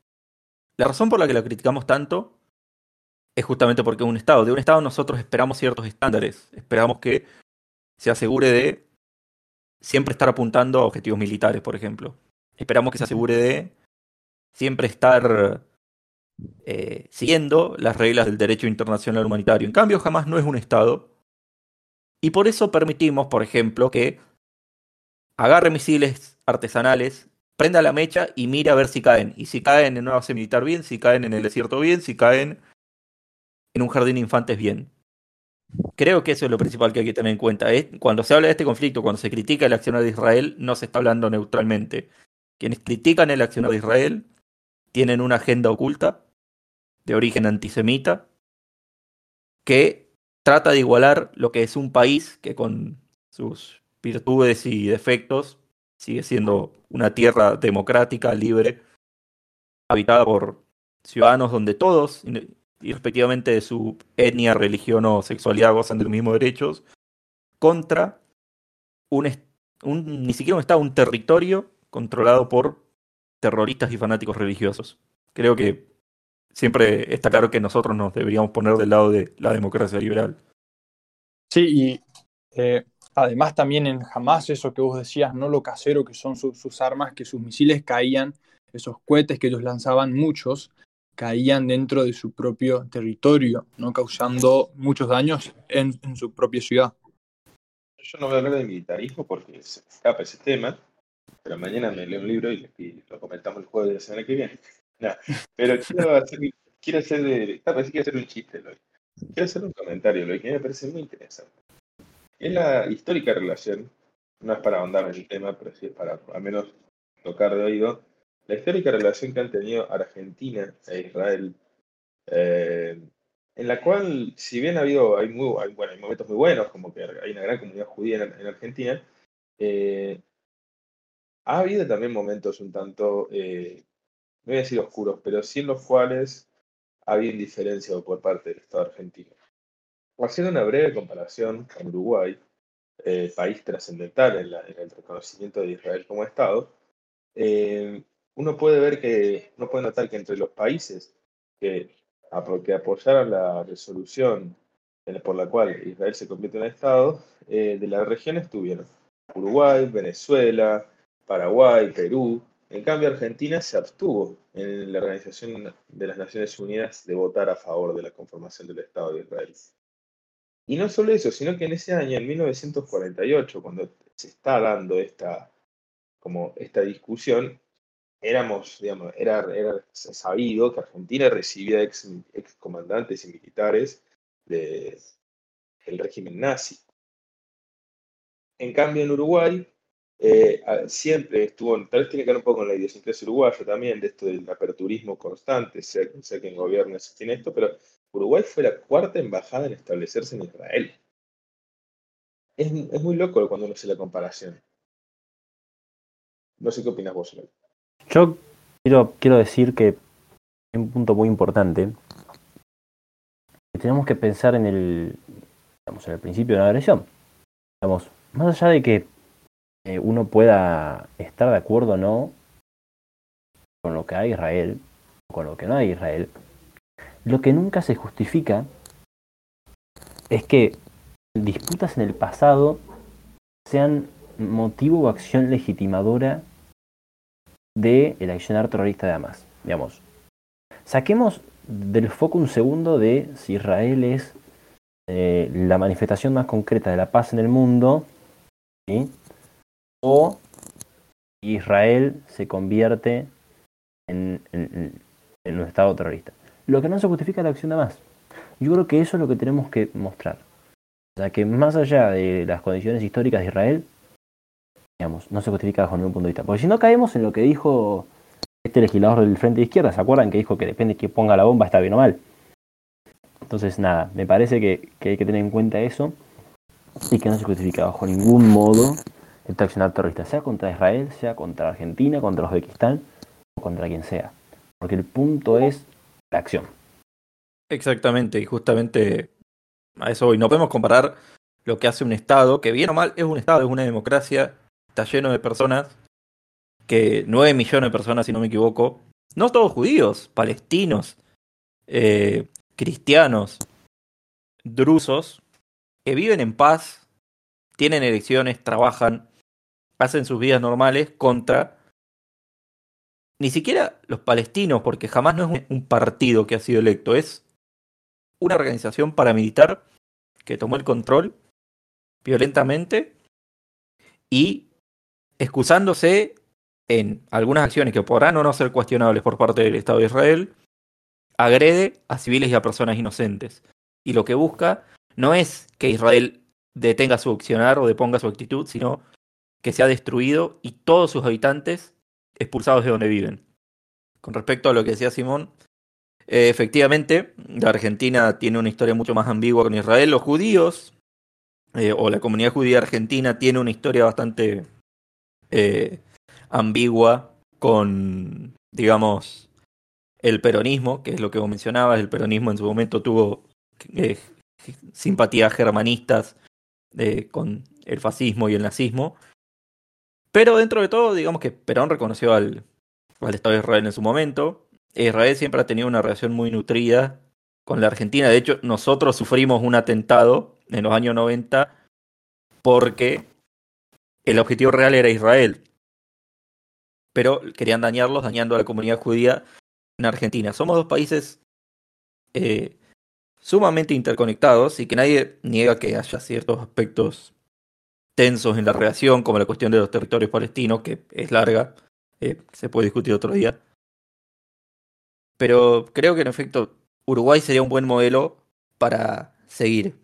La razón por la que lo criticamos tanto es justamente porque es un Estado. De un Estado nosotros esperamos ciertos estándares. Esperamos que se asegure de siempre estar apuntando a objetivos militares, por ejemplo. Esperamos que se asegure de siempre estar eh, siguiendo las reglas del derecho internacional humanitario. En cambio, jamás no es un Estado. Y por eso permitimos, por ejemplo, que agarre misiles artesanales, prenda la mecha y mire a ver si caen. Y si caen en una base militar bien, si caen en el desierto bien, si caen en un jardín de infantes bien. Creo que eso es lo principal que hay que tener en cuenta. cuando se habla de este conflicto, cuando se critica el accionar de Israel, no se está hablando neutralmente. Quienes critican el accionar de Israel tienen una agenda oculta de origen antisemita que trata de igualar lo que es un país que con sus virtudes y defectos sigue siendo una tierra democrática, libre, habitada por ciudadanos donde todos y respectivamente de su etnia, religión o sexualidad gozan de los mismos derechos, contra un, ni siquiera un Estado, un territorio controlado por terroristas y fanáticos religiosos. Creo que siempre está claro que nosotros nos deberíamos poner del lado de la democracia liberal. Sí, y eh, además también en Hamas, eso que vos decías, no lo casero que son sus armas, que sus misiles caían, esos cohetes que ellos lanzaban, muchos, caían dentro de su propio territorio, ¿no? causando muchos daños en, su propia ciudad. Yo no voy a hablar de militarismo porque se escapa ese tema, pero mañana me leo un libro y, lo comentamos el jueves de la semana que viene. pero quiero hacer, quiero hacer, de, quiero hacer un chiste, Quiero hacer un comentario, lo que me parece muy interesante. Es la histórica relación, no es para ahondar en el tema, pero sí es para al menos tocar de oído, la histórica relación que han tenido Argentina e Israel, eh, en la cual, si bien ha habido, hay, muy, bueno, hay momentos muy buenos, como que hay una gran comunidad judía en, Argentina, eh, ha habido también momentos un tanto, eh, no voy a decir oscuros, pero sí en los cuales ha habido indiferencia por parte del Estado argentino. Haciendo una breve comparación con Uruguay, país trascendental en, en, el reconocimiento de Israel como Estado, uno puede ver que, uno puede notar que entre los países que, apoyaron la resolución por la cual Israel se convierte en Estado, eh, de la región estuvieron Uruguay, Venezuela, Paraguay, Perú. En cambio, Argentina se abstuvo en la Organización de las Naciones Unidas de votar a favor de la conformación del Estado de Israel. Y no solo eso, sino que en ese año, en 1948, cuando se está dando esta, como esta discusión, éramos, digamos, era, era sabido que Argentina recibía ex, comandantes y militares del régimen nazi. En cambio, en Uruguay eh, siempre estuvo, tal vez tiene que ver un poco con la idiosincrasia uruguaya también, de esto del aperturismo constante, sea, sea quien gobierne tiene esto, pero Uruguay fue la cuarta embajada en establecerse en Israel. Es, es muy loco cuando uno hace la comparación. No sé qué opinas vos. Yo quiero, quiero decir que hay un punto muy importante. Que tenemos que pensar en el, digamos, en el principio de la agresión. Digamos, más allá de que eh, uno pueda estar de acuerdo o no con lo que hay Israel, o con lo que no hay Israel, lo que nunca se justifica es que disputas en el pasado sean motivo o acción legitimadora del el accionar terrorista de Hamas. Digamos, saquemos del foco un segundo de si Israel es eh, la manifestación más concreta de la paz en el mundo, o Israel se convierte en, un Estado terrorista. Lo que no se justifica la acción de Hamas. Yo creo que eso es lo que tenemos que mostrar. O sea, que más allá de las condiciones históricas de Israel, no se justifica bajo ningún punto de vista. Porque si no caemos en lo que dijo este legislador del Frente de Izquierda, ¿se acuerdan que dijo que depende de que ponga la bomba, está bien o mal? Entonces, nada, me parece que, hay que tener en cuenta eso y que no se justifica bajo ningún modo esta accionar terrorista, sea contra Israel, sea contra Argentina, contra Uzbekistán o contra quien sea. Porque el punto es la acción. Exactamente, y justamente a eso hoy no podemos comparar lo que hace un Estado, que bien o mal es un Estado, es una democracia, está lleno de personas, que 9 millones de personas, si no me equivoco, no todos judíos, palestinos, eh, cristianos, drusos, que viven en paz, tienen elecciones, trabajan, hacen sus vidas normales contra ni siquiera los palestinos, porque jamás no es un partido que ha sido electo, es una organización paramilitar que tomó el control violentamente y excusándose en algunas acciones que podrán o no ser cuestionables por parte del Estado de Israel, agrede a civiles y a personas inocentes. Y lo que busca no es que Israel detenga su accionar o deponga su actitud, sino que sea destruido y todos sus habitantes expulsados de donde viven. Con respecto a lo que decía Simón, eh, efectivamente, la Argentina tiene una historia mucho más ambigua con Israel. Los judíos, eh, o la comunidad judía argentina, tiene una historia bastante eh, ambigua con, digamos, el peronismo, que es lo que vos mencionabas. El peronismo en su momento tuvo simpatías germanistas con el fascismo y el nazismo. Pero dentro de todo, digamos que Perón reconoció al, al Estado de Israel en su momento. Israel siempre ha tenido una relación muy nutrida con la Argentina. De hecho, nosotros sufrimos un atentado en los años 90 porque el objetivo real era Israel. Pero querían dañarlos, dañando a la comunidad judía en Argentina. Somos dos países eh, sumamente interconectados y que nadie niega que haya ciertos aspectos tensos en la relación, como la cuestión de los territorios palestinos, que es larga, eh, se puede discutir otro día. Pero creo que en efecto Uruguay sería un buen modelo para seguir.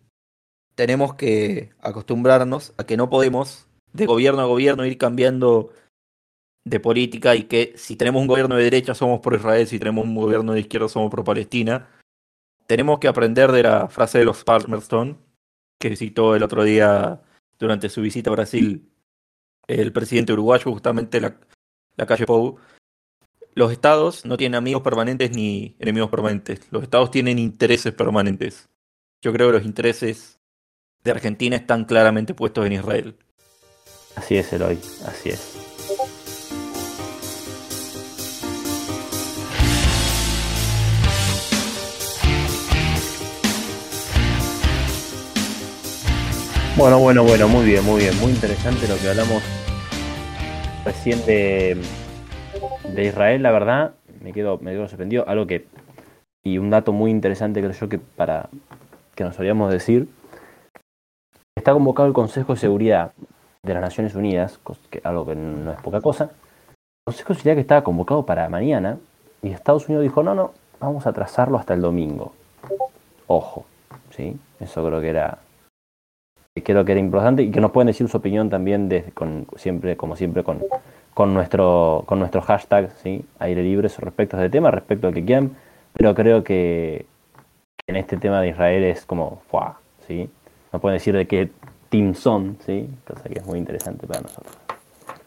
Tenemos que acostumbrarnos a que no podemos de gobierno a gobierno ir cambiando de política y que si tenemos un gobierno de derecha somos por Israel, si tenemos un gobierno de izquierda somos por Palestina. Tenemos que aprender de la frase de los Palmerston que citó el otro día durante su visita a Brasil el presidente uruguayo, justamente la, la calle Pou, los estados no tienen amigos permanentes ni enemigos permanentes. Los estados tienen intereses permanentes. Yo creo que los intereses de Argentina están claramente puestos en Israel. Así es, Eloy, así es. Bueno, bueno, bueno, muy bien, muy bien, muy interesante lo que hablamos recién de, de Israel, la verdad, me quedo, me quedo sorprendido. Algo que, y un dato muy interesante creo yo que para que nos solíamos decir, está convocado el Consejo de Seguridad de las Naciones Unidas, algo que no es poca cosa. El Consejo que estaba convocado para mañana, y Estados Unidos dijo, no, no, vamos a trazarlo hasta el domingo. Ojo, ¿sí? Eso creo que era creo que era importante y que nos pueden decir su opinión también con, siempre, como siempre, con, con nuestro, con nuestro hashtag, ¿sí? aire libre respecto a este tema, respecto al que quieran, pero creo que en este tema de Israel es como, ¡fua! ¿sí? Nos pueden decir de qué team son, ¿sí? cosa que es muy interesante para nosotros.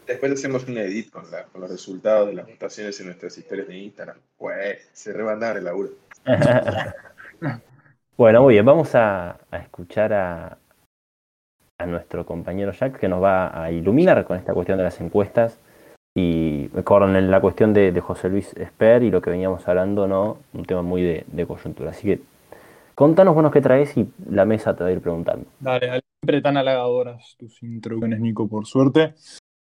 Después hacemos un edit con, la, con los resultados de las votaciones en nuestras historias de Instagram. Pues, se rebandan el laburo. bueno, muy bien, vamos a, a escuchar a, a nuestro compañero Jack que nos va a iluminar con esta cuestión de las encuestas y con la cuestión de, José Luis Esper y lo que veníamos hablando, ¿no? Un tema muy de, coyuntura. Así que contanos, bueno, qué traes y la mesa te va a ir preguntando. Dale, siempre tan halagadoras tus introducciones, Nico, por suerte.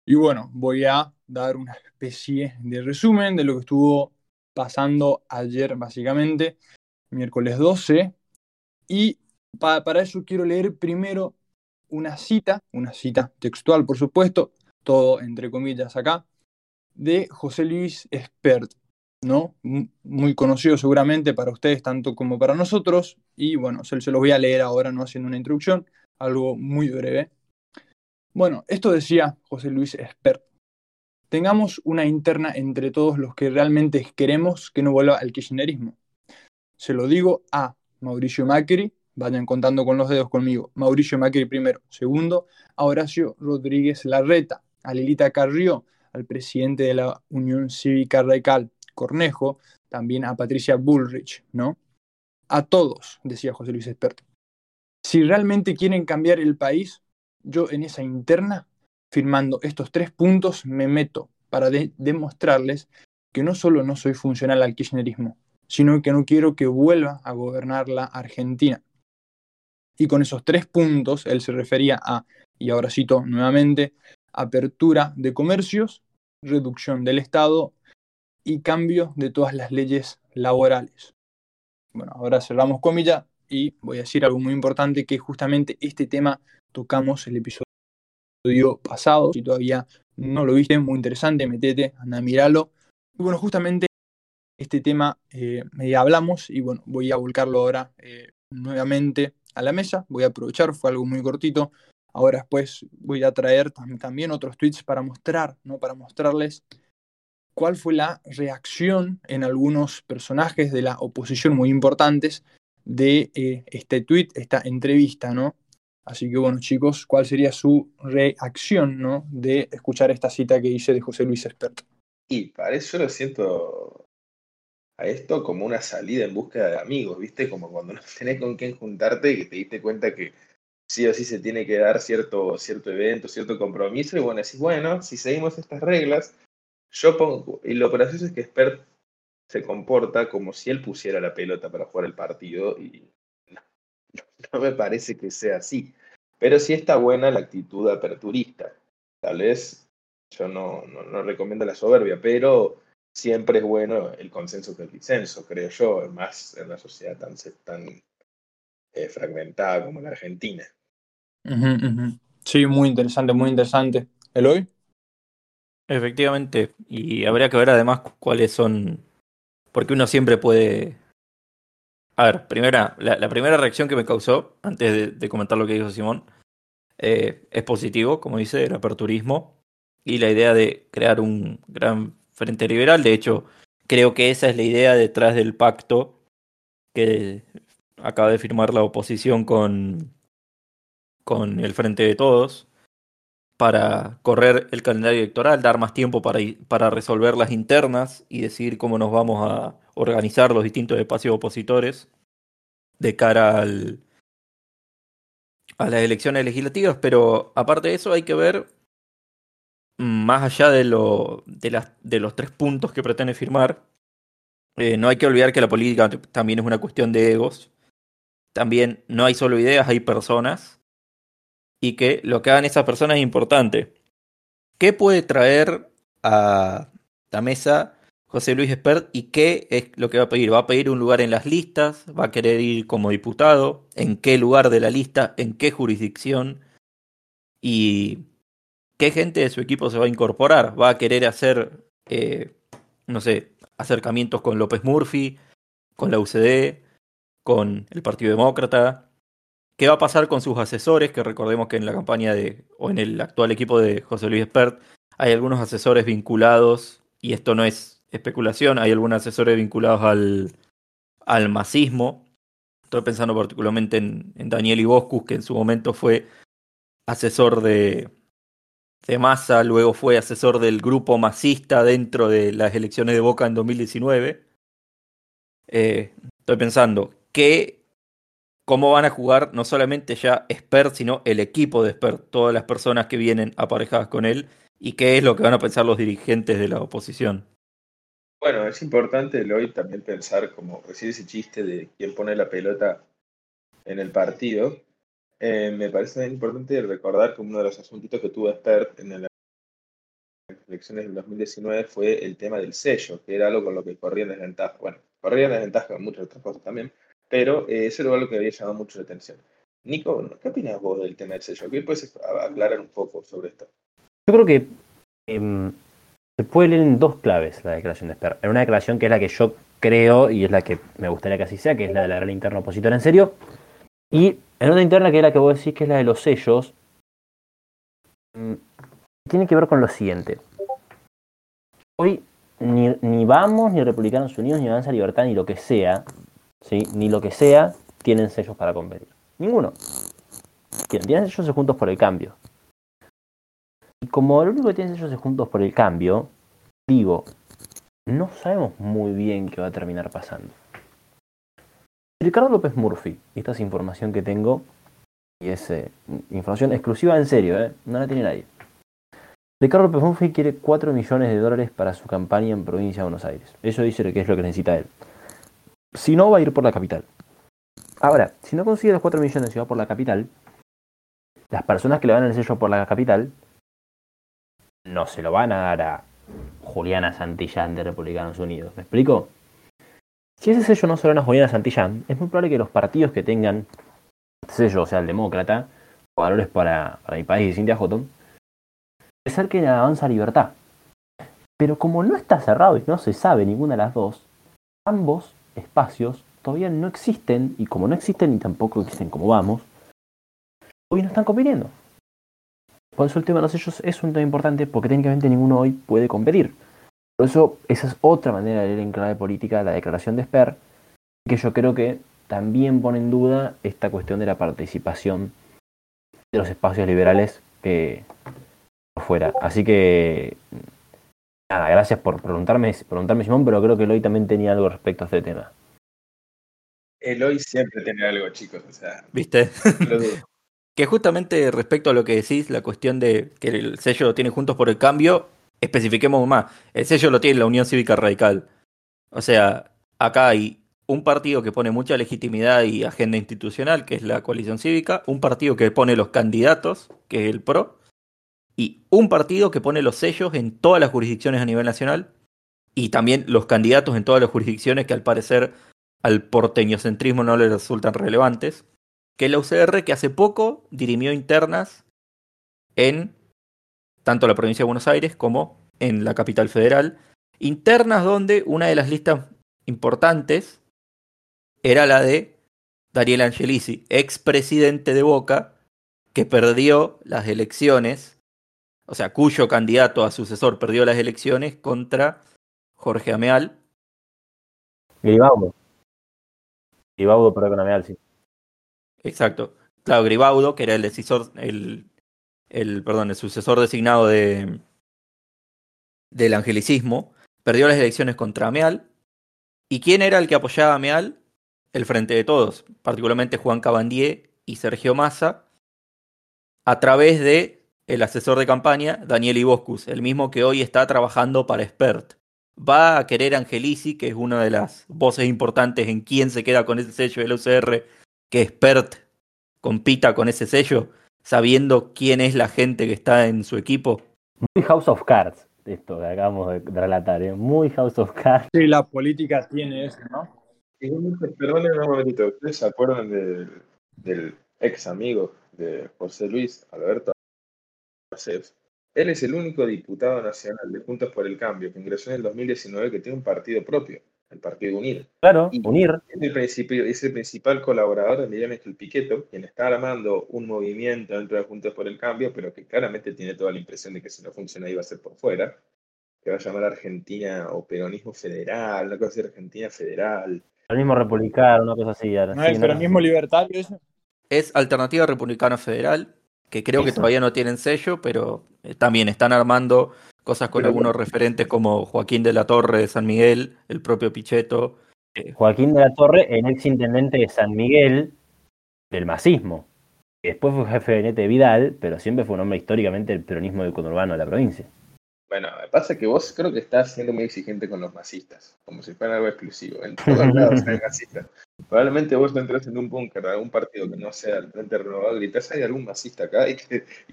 Y bueno, voy a dar una especie de resumen de lo que estuvo pasando ayer, básicamente, miércoles 12. Y para eso quiero leer primero una cita, una cita textual, por supuesto, todo entre comillas acá, de José Luis Espert, ¿no? Muy conocido seguramente para ustedes, tanto como para nosotros, y bueno, se, se los voy a leer ahora, no haciendo una introducción, algo muy breve. Bueno, esto decía José Luis Espert. Tengamos una interna entre todos los que realmente queremos que no vuelva al kirchnerismo. Se lo digo a Mauricio Macri, vayan contando con los dedos conmigo. Mauricio Macri primero. Segundo, a Horacio Rodríguez Larreta a Lilita Carrió, al presidente de la Unión Cívica Radical, Cornejo, también a Patricia Bullrich, ¿no? A todos, decía José Luis Experto. Si realmente quieren cambiar el país, yo en esa interna, firmando estos tres puntos, me meto para demostrarles que no solo no soy funcional al kirchnerismo, sino que no quiero que vuelva a gobernar la Argentina. Y con esos tres puntos, él se refería a, y ahora cito nuevamente, apertura de comercios, reducción del Estado y cambio de todas las leyes laborales. Bueno, ahora cerramos comillas y voy a decir algo muy importante que justamente este tema tocamos el episodio pasado. Si todavía no lo viste, muy interesante, metete, anda, miralo. Y bueno, justamente este tema eh, hablamos y bueno, voy a volcarlo ahora eh, nuevamente a la mesa, voy a aprovechar, fue algo muy cortito. Ahora después voy a traer también otros tweets para mostrar, ¿no? Para mostrarles cuál fue la reacción en algunos personajes de la oposición muy importantes de eh, este tweet, esta entrevista, ¿no? Así que bueno, chicos, ¿cuál sería su reacción, ¿no? De escuchar esta cita que hice de José Luis Espert? Y para eso lo siento a esto como una salida en búsqueda de amigos, ¿viste? Como cuando no tenés con quién juntarte y que te diste cuenta que sí o sí se tiene que dar cierto, cierto evento, cierto compromiso, y bueno, decís, bueno, si seguimos estas reglas, yo pongo, y lo gracioso es que Spert se comporta como si él pusiera la pelota para jugar el partido, y no, me parece que sea así. Pero sí está buena la actitud aperturista. Tal vez yo no, no, recomiendo la soberbia, pero siempre es bueno el consenso que el disenso, creo yo, más en una sociedad tan, tan eh, fragmentada como la Argentina. Sí, muy interesante, muy interesante. ¿Eloy? Efectivamente, y habría que ver además cuáles son, porque uno siempre puede... A ver, primera, la, primera reacción que me causó, antes de, comentar lo que dijo Simón, eh, es positivo, como dice, el aperturismo y la idea de crear un gran Frente Liberal. De hecho, creo que esa es la idea detrás del pacto que acaba de firmar la oposición con, con el Frente de Todos para correr el calendario electoral, dar más tiempo para, para resolver las internas y decidir cómo nos vamos a organizar los distintos espacios opositores de cara al, a las elecciones legislativas, pero aparte de eso hay que ver más allá de, lo, de los tres puntos que pretende firmar, eh, no hay que olvidar que la política también es una cuestión de egos. También no hay solo ideas, hay personas. Y que lo que hagan esas personas es importante. ¿Qué puede traer a la mesa José Luis Espert y qué es lo que va a pedir? ¿Va a pedir un lugar en las listas? ¿Va a querer ir como diputado? ¿En qué lugar de la lista? ¿En qué jurisdicción? Y qué gente de su equipo se va a incorporar. Va a querer hacer, eh, no sé, acercamientos con López Murphy, con la UCD, con el Partido Demócrata. ¿Qué va a pasar con sus asesores? Que recordemos que en la campaña de, o en el actual equipo de José Luis Espert, hay algunos asesores vinculados, y esto no es especulación, hay algunos asesores vinculados al, al masismo. Estoy pensando particularmente en, en Daniel Iboscus, que en su momento fue asesor de, de Massa, luego fue asesor del grupo masista dentro de las elecciones de Boca en 2019. Eh, estoy pensando, ¿qué, ¿cómo van a jugar no solamente ya Spert, sino el equipo de Spert, todas las personas que vienen aparejadas con él, y qué es lo que van a pensar los dirigentes de la oposición? Bueno, es importante hoy también pensar, como decir ese chiste de quién pone la pelota en el partido, eh, me parece importante recordar que uno de los asuntitos que tuvo Spert en las elecciones del 2019 fue el tema del sello, que era algo con lo que corría en desventaja. Bueno, corría en desventaja con muchas otras cosas también, pero eh, eso era algo que había llamado mucho la atención. Nico, ¿qué opinas vos del tema del sello? ¿Qué puedes aclarar un poco sobre esto? Yo creo que em, se puede leer en dos claves la declaración de Spert. En una declaración que es la que yo creo y es la que me gustaría que así sea, que es la de la gran interna opositora en serio, y en otra interna, que es la que vos decís, que es la de los sellos, mm, tiene que ver con lo siguiente. Hoy ni, ni Vamos, ni Republicanos Unidos, ni Avanza Libertad, ni lo que sea, ¿sí? ni lo que sea, tienen sellos para competir. Ninguno. Tienen sellos Juntos por el Cambio. Y como lo único que tienen sellos de Juntos por el Cambio, digo, no sabemos muy bien qué va a terminar pasando. Ricardo López Murphy, esta es información que tengo, y es eh, información exclusiva en serio, ¿eh? no la tiene nadie. Ricardo López Murphy quiere 4 millones de dólares para su campaña en provincia de Buenos Aires. Eso dice que es lo que necesita él. Si no, va a ir por la capital. Ahora, si no consigue los 4 millones y va por la capital, las personas que le van el sello por la capital no se lo van a dar a Juliana Santillán de Republicanos Unidos. ¿Me explico? Si ese sello no se lo dan a Juliana Santillán, es muy probable que los partidos que tengan sello, o sea, el demócrata, valores para, para mi país y Cintia Houghton, ser que avanza libertad. Pero como no está cerrado y no se sabe ninguna de las dos, ambos espacios todavía no existen, y como no existen y tampoco existen como vamos, hoy no están compitiendo. Por eso el tema de los sellos es un tema importante porque técnicamente ninguno hoy puede competir. Por eso esa es otra manera de leer en clave política la declaración de Sper, que yo creo que también pone en duda esta cuestión de la participación de los espacios liberales que por fuera. Así que nada, gracias por preguntarme, preguntarme Simón, pero creo que hoy también tenía algo respecto a este tema. Eloy siempre tiene algo, chicos. O sea, ¿Viste? lo dudo. Que justamente respecto a lo que decís, la cuestión de que el sello lo tiene Juntos por el Cambio, especifiquemos más. El sello lo tiene la Unión Cívica Radical. O sea, acá hay un partido que pone mucha legitimidad y agenda institucional, que es la coalición cívica, un partido que pone los candidatos, que es el PRO, y un partido que pone los sellos en todas las jurisdicciones a nivel nacional, y también los candidatos en todas las jurisdicciones que al parecer al porteñocentrismo no le resultan relevantes, que es la UCR que hace poco dirimió internas en tanto la provincia de Buenos Aires como en la capital federal, internas donde una de las listas importantes era la de Daniel Angelici, expresidente de Boca, que perdió las elecciones, o sea, cuyo candidato a sucesor perdió las elecciones contra Jorge Ameal. Gribaudo. Gribaudo por economía, sí. Exacto. Claro, Gribaudo, que era el decisor, el, el, perdón, el sucesor designado de, del angelicismo, perdió las elecciones contra Ameal. ¿Y quién era el que apoyaba a Ameal? El Frente de Todos, particularmente Juan Cabandier y Sergio Massa, a través de el asesor de campaña, Daniel Iboscus, el mismo que hoy está trabajando para Spert. Va a querer Angelici, que es una de las voces importantes en quién se queda con ese sello del UCR, que Spert compita con ese sello, sabiendo quién es la gente que está en su equipo. Muy House of Cards, esto que acabamos de relatar, ¿eh? muy House of Cards. Sí, la política tiene eso, ¿no? Igualmente, Perdónenme un momentito, ¿ustedes se acuerdan del, del ex amigo de José Luis Alberto? Él es el único diputado nacional de Juntos por el Cambio que ingresó en el 2019 que tiene un partido propio, el Partido Unir. Claro, Y- unir. Es el, principio- es el principal colaborador de Miguel Ángel Piqueto, quien está armando un movimiento dentro de Juntos por el Cambio, pero que claramente tiene toda la impresión de que si no funciona ahí va a ser por fuera, que va a llamar Argentina o Peronismo Federal, una cosa así, Argentina Federal. El mismo republicano, una cosa así. ahora, ¿No sí, el peronismo libertario? Es Alternativa Republicana Federal, que creo que todavía no tienen sello, pero eh, también están armando cosas con Pero algunos referentes como Joaquín de la Torre de San Miguel, el propio Pichetto. Joaquín de la Torre, el ex intendente de San Miguel del masismo. Después fue jefe de gabinete de Vidal, pero siempre fue un hombre históricamente del peronismo del conurbano de la provincia. Bueno, pasa que vos creo que estás siendo muy exigente con los masistas, como si fuera algo exclusivo. En todos lados hay masistas. Probablemente vos no entres en un búnker de algún partido que no sea el Frente Renovado, gritas, hay algún masista acá y,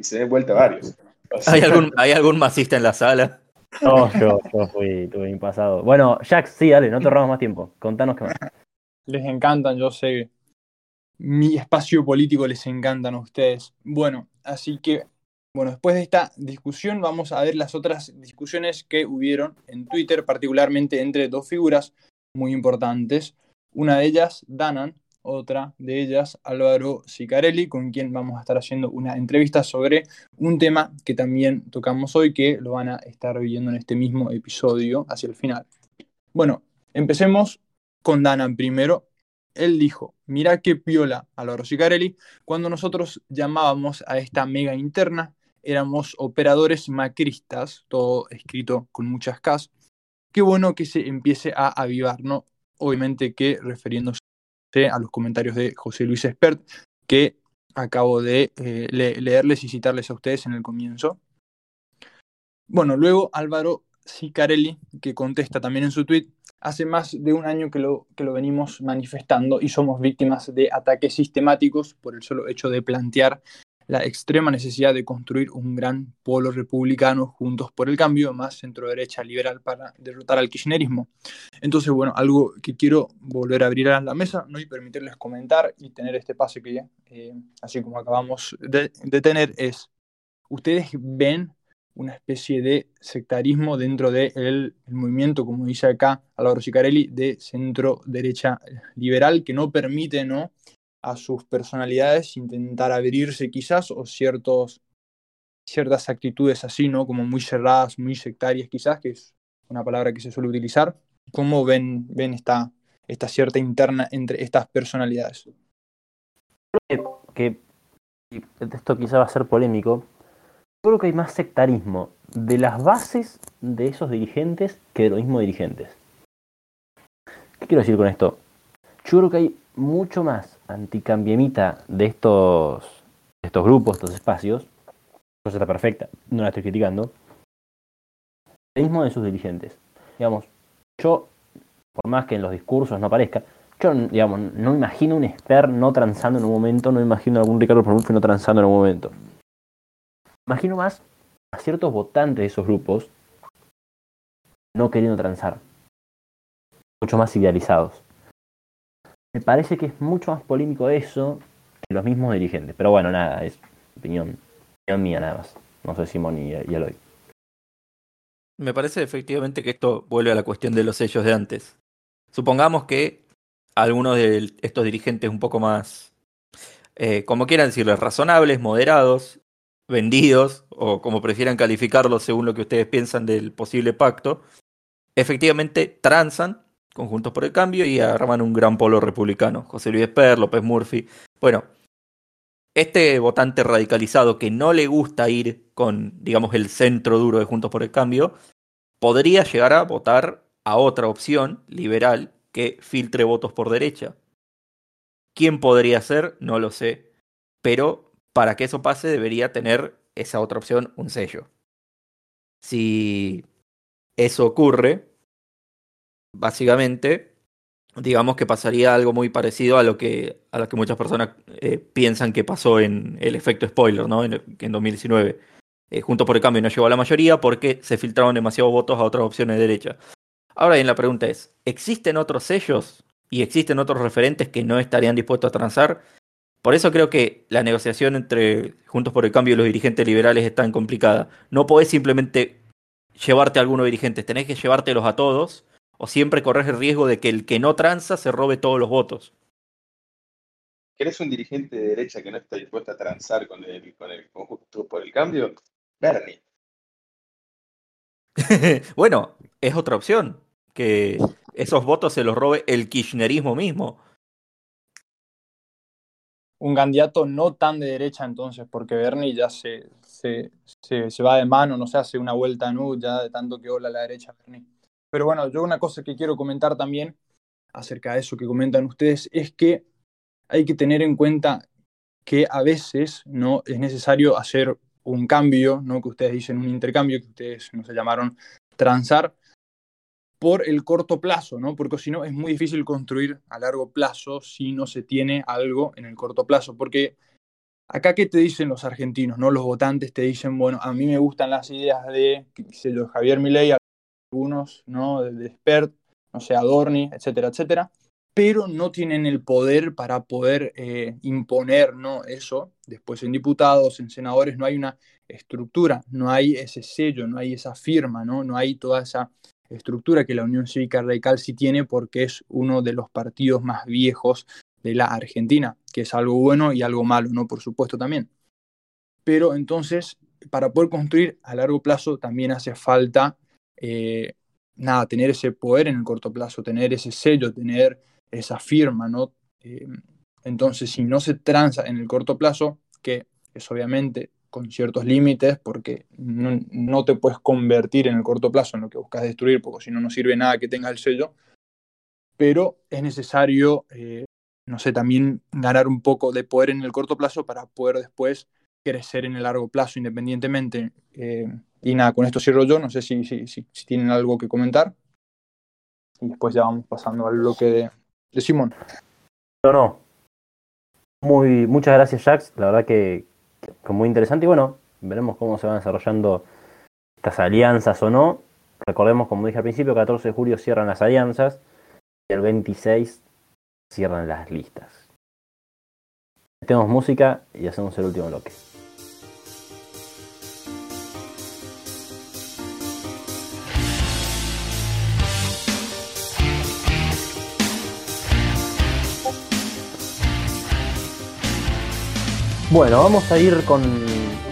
se den vuelta varios. O sea, ¿Hay algún, ¿Hay algún masista en la sala? No, yo, yo fui, tuve mi pasado. Bueno, Jax, sí, dale, no te robamos más tiempo. Contanos qué más. Les encantan, yo sé. Mi espacio político les encantan a ustedes. Bueno, así que, bueno, después de esta discusión vamos a ver las otras discusiones que hubieron en Twitter, particularmente entre dos figuras muy importantes. Una de ellas, Danan, otra de ellas, Álvaro Sicarelli, con quien vamos a estar haciendo una entrevista sobre un tema que también tocamos hoy, que lo van a estar viendo en este mismo episodio hacia el final. Bueno, empecemos con Danan primero. Él dijo, mira qué piola Álvaro Sicarelli, cuando nosotros llamábamos a esta mega interna, éramos operadores macristas, todo escrito con muchas Ks. Qué bueno que se empiece a avivar, ¿no? Obviamente que refiriéndose a los comentarios de José Luis Espert, que acabo de eh, le- leerles y citarles a ustedes en el comienzo. Bueno, luego Álvaro Sicarelli, que contesta también en su tweet, hace más de un año que lo, que lo venimos manifestando y somos víctimas de ataques sistemáticos por el solo hecho de plantear la extrema necesidad de construir un gran polo republicano juntos por el cambio, más centro-derecha liberal para derrotar al kirchnerismo. Entonces, bueno, algo que quiero volver a abrir a la mesa ¿no? y permitirles comentar y tener este pase que eh, así como acabamos de, de tener, es, ¿ustedes ven una especie de sectarismo dentro del movimiento, como dice acá Álvaro Sicarelli, de centro derecha liberal, que no permite ¿no? A sus personalidades intentar abrirse quizás o ciertos, ciertas actitudes así, ¿no? como muy cerradas, muy sectarias quizás, que es una palabra que se suele utilizar. ¿Cómo ven, ven esta, esta cierta interna entre estas personalidades? Creo que, que esto quizá va a ser polémico, creo que hay más sectarismo de las bases de esos dirigentes que de los mismos dirigentes. ¿Qué quiero decir con esto? Yo creo que hay mucho más anticambiemita de estos, estos grupos, estos espacios. Cosa está perfecta, no la estoy criticando. El mismo de sus dirigentes. Digamos, yo, por más que en los discursos no aparezca, yo, digamos, no imagino un Esper no transando en un momento, no imagino algún Ricardo Pronunfio no transando en un momento imagino más a ciertos votantes de esos grupos no queriendo transar, mucho más idealizados. Me parece que es mucho más polémico eso que los mismos dirigentes. Pero bueno, nada, es opinión, opinión mía nada más. No sé Simón y, y Eloy. Me parece efectivamente que esto vuelve a la cuestión de los sellos de antes. Supongamos que algunos de estos dirigentes un poco más, eh, como quieran decirles, razonables, moderados, vendidos, o como prefieran calificarlos según lo que ustedes piensan del posible pacto, efectivamente transan conjuntos por el cambio y arman un gran polo republicano. José Luis Esper, López Murphy. Bueno, este votante radicalizado que no le gusta ir con, digamos, el centro duro de Juntos por el Cambio, podría llegar a votar a otra opción liberal que filtre votos por derecha. ¿Quién podría ser? No lo sé. Pero para que eso pase debería tener esa otra opción un sello. Si eso ocurre, básicamente, digamos que pasaría algo muy parecido a lo que, a lo que muchas personas eh, piensan que pasó en el efecto spoiler, ¿no? En, en 2019. Eh, Junto por el Cambio no llegó a la mayoría porque se filtraron demasiados votos a otras opciones de derecha. Ahora bien, la pregunta es, ¿existen otros sellos y existen otros referentes que no estarían dispuestos a transar? Por eso creo que la negociación entre Juntos por el Cambio y los dirigentes liberales es tan complicada. No podés simplemente llevarte a algunos dirigentes, tenés que llevártelos a todos, o siempre corres el riesgo de que el que no tranza se robe todos los votos. ¿Querés un dirigente de derecha que no está dispuesto a transar con el, con el Juntos por el Cambio? Bernie. bueno, es otra opción, que esos votos se los robe el kirchnerismo mismo un candidato no tan de derecha entonces, porque Bernie ya se, se, se, va de mano, no se hace una vuelta a nu ya de tanto que hola la derecha Bernie. Pero bueno, yo una cosa que quiero comentar también acerca de eso que comentan ustedes es que hay que tener en cuenta que a veces no es necesario hacer un cambio, no que ustedes dicen un intercambio, que ustedes no se llamaron transar, por el corto plazo, ¿no? Porque si no es muy difícil construir a largo plazo si no se tiene algo en el corto plazo. Porque acá, ¿qué te dicen los argentinos, no? Los votantes te dicen, bueno, a mí me gustan las ideas de, Javier Milei, algunos, ¿no? De, Spert, no sé, Adorni, etcétera, etcétera. Pero no tienen el poder para poder eh, imponer, ¿no? Eso. Después en diputados, en senadores, no hay una estructura, no hay ese sello, no hay esa firma, ¿no? No hay toda esa estructura que la Unión Cívica Radical sí tiene porque es uno de los partidos más viejos de la Argentina, que es algo bueno y algo malo, ¿no? Por supuesto también. Pero entonces, para poder construir a largo plazo también hace falta, eh, nada, tener ese poder en el corto plazo, tener ese sello, tener esa firma, ¿no? Eh, entonces, si no se tranza en el corto plazo, que es obviamente con ciertos límites, porque no, te puedes convertir en el corto plazo en lo que buscas destruir, porque si no, no sirve nada que tengas el sello. Pero es necesario, eh, no sé, también ganar un poco de poder en el corto plazo para poder después crecer en el largo plazo independientemente. Eh, y nada, con esto cierro yo, no sé si, si, tienen algo que comentar. Y después ya vamos pasando al bloque de, de Simón. No, no. Muy, muchas gracias, Jax. La verdad que, que muy interesante y bueno, veremos cómo se van desarrollando estas alianzas o no. Recordemos, como dije al principio, 14 de julio cierran las alianzas y el 26 cierran las listas. Tenemos música y hacemos el último bloque. Bueno, vamos a ir con,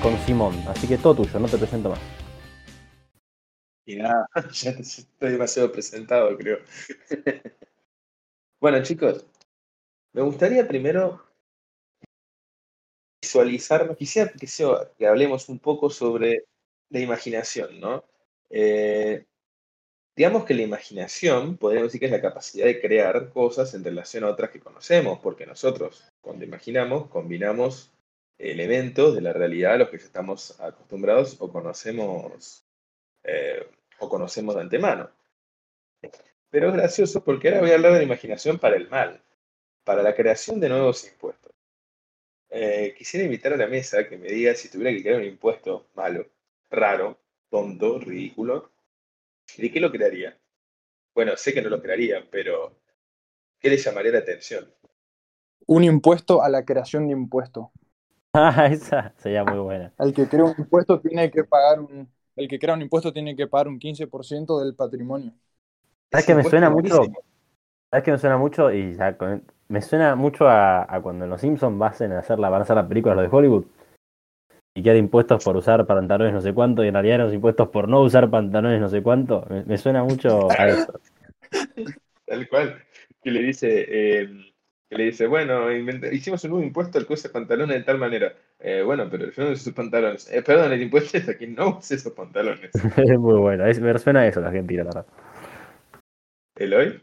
con Simón, así que todo tuyo, no te presento más. Y nada, ya estoy demasiado presentado, creo. bueno, chicos, me gustaría primero visualizar, quisiera que hablemos un poco sobre la imaginación, ¿no? Eh, digamos que la imaginación, podríamos decir que es la capacidad de crear cosas en relación a otras que conocemos, porque nosotros, cuando imaginamos, combinamos elementos de la realidad a los que estamos acostumbrados o conocemos, eh, o conocemos de antemano. Pero es gracioso porque ahora voy a hablar de la imaginación para el mal, para la creación de nuevos impuestos. Eh, quisiera invitar a la mesa que me diga si tuviera que crear un impuesto malo, raro, tonto, ridículo, ¿de qué lo crearía? Bueno, sé que no lo crearía, pero ¿qué le llamaría la atención? Un impuesto a la creación de impuesto. Ah, esa sería muy buena. El que crea un impuesto tiene que pagar un, el que crea un impuesto tiene que pagar un 15% del patrimonio. ¿Sabes que me suena mucho? ¿Sabes que me suena mucho? Y ya con- me suena mucho a, a cuando en los Simpsons van a hacer la, van a hacer la película los de Hollywood. Y que hay impuestos por usar pantalones no sé cuánto, y en realidad eran los impuestos por no usar pantalones no sé cuánto. Me, me suena mucho a eso. Tal cual. Que le dice, eh, que le dice, bueno, hicimos un nuevo impuesto al que usa pantalones de tal manera. Eh, bueno, pero yo no uso esos pantalones. Eh, perdón, el impuesto es a quien no usa esos pantalones. Es muy bueno. Es- me suena a eso la Argentina, la verdad. ¿Eloy?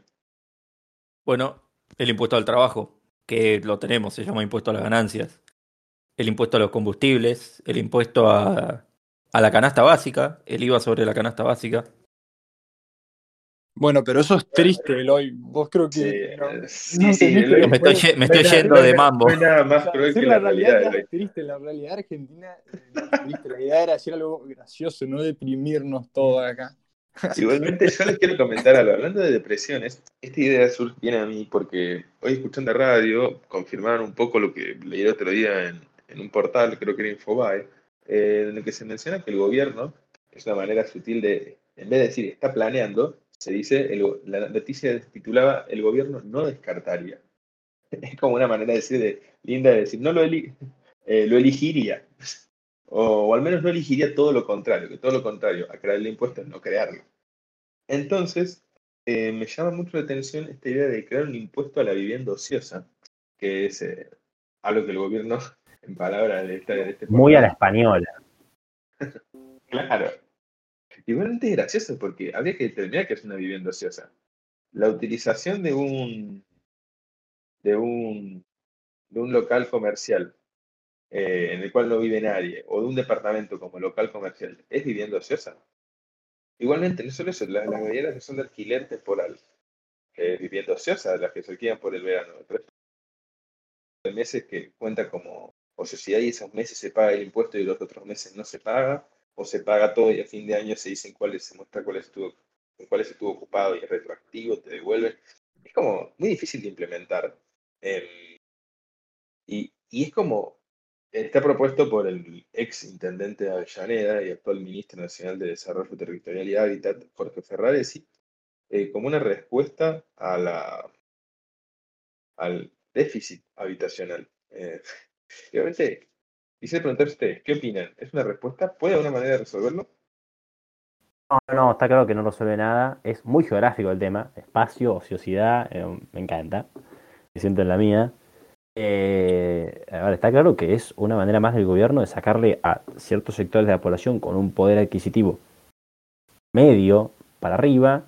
Bueno, el impuesto al trabajo, que lo tenemos, se llama impuesto a las ganancias. El impuesto a los combustibles, el impuesto a, a la canasta básica, el IVA sobre la canasta básica. Bueno, pero eso es triste, Eloy. Vos creo Sí, que no, eh, sí, no sí, Eloy. Me estoy, me estoy No yendo de no mambo. No nada o más sea, cruel que la la realidad realidad, es triste, la realidad argentina eh, no triste. La idea era decir algo gracioso, no deprimirnos todos acá. Igualmente, yo les quiero comentar algo. Hablando de depresiones, esta idea surge viene a mí porque hoy escuchando radio confirmaron un poco lo que leí el otro día en, en un portal, creo que era Infobae, eh, en el que se menciona que el gobierno es una manera sutil de, en vez de decir está planeando, se dice, el la noticia titulaba el gobierno no descartaría. Es como una manera de decir, de, linda de decir, no lo, eli- eh, lo elegiría. O, o al menos no elegiría todo lo contrario, que todo lo contrario a crear el impuesto es no crearlo. Entonces, eh, me llama mucho la atención esta idea de crear un impuesto a la vivienda ociosa, que es eh, algo que el gobierno, en palabras de, esta, de este Muy a la española. Claro. Igualmente es gracioso porque habría que determinar qué es una vivienda ociosa. La utilización de un de un de un local comercial eh, en el cual no vive nadie, o de un departamento como local comercial, es vivienda ociosa. Igualmente, no solo eso, las, las viviendas que son de alquiler temporal, eh, vivienda ociosa, las que se alquilan por el verano, el resto de meses que cuenta como ociosidad y esos meses se paga el impuesto y los otros meses no se paga, o se paga todo y a fin de año se dicen cuáles se muestra cuáles estuvo, con cuáles estuvo ocupado y es retroactivo, te devuelven. Es como muy difícil de implementar. em, y, y es como, está propuesto por el ex intendente de Avellaneda y actual ministro nacional de Desarrollo Territorial y Hábitat, Jorge Ferraresi, eh, como una respuesta a la, al déficit habitacional. Eh, obviamente, quisiera preguntar a ustedes, ¿qué opinan? ¿Es una respuesta? ¿Puede haber una manera de resolverlo? No, no, está claro que no resuelve nada. Es muy geográfico el tema. Espacio, ociosidad, eh, me encanta. Me siento en la mía. Eh, a ver, está claro que es una manera más del gobierno de sacarle a ciertos sectores de la población con un poder adquisitivo medio para arriba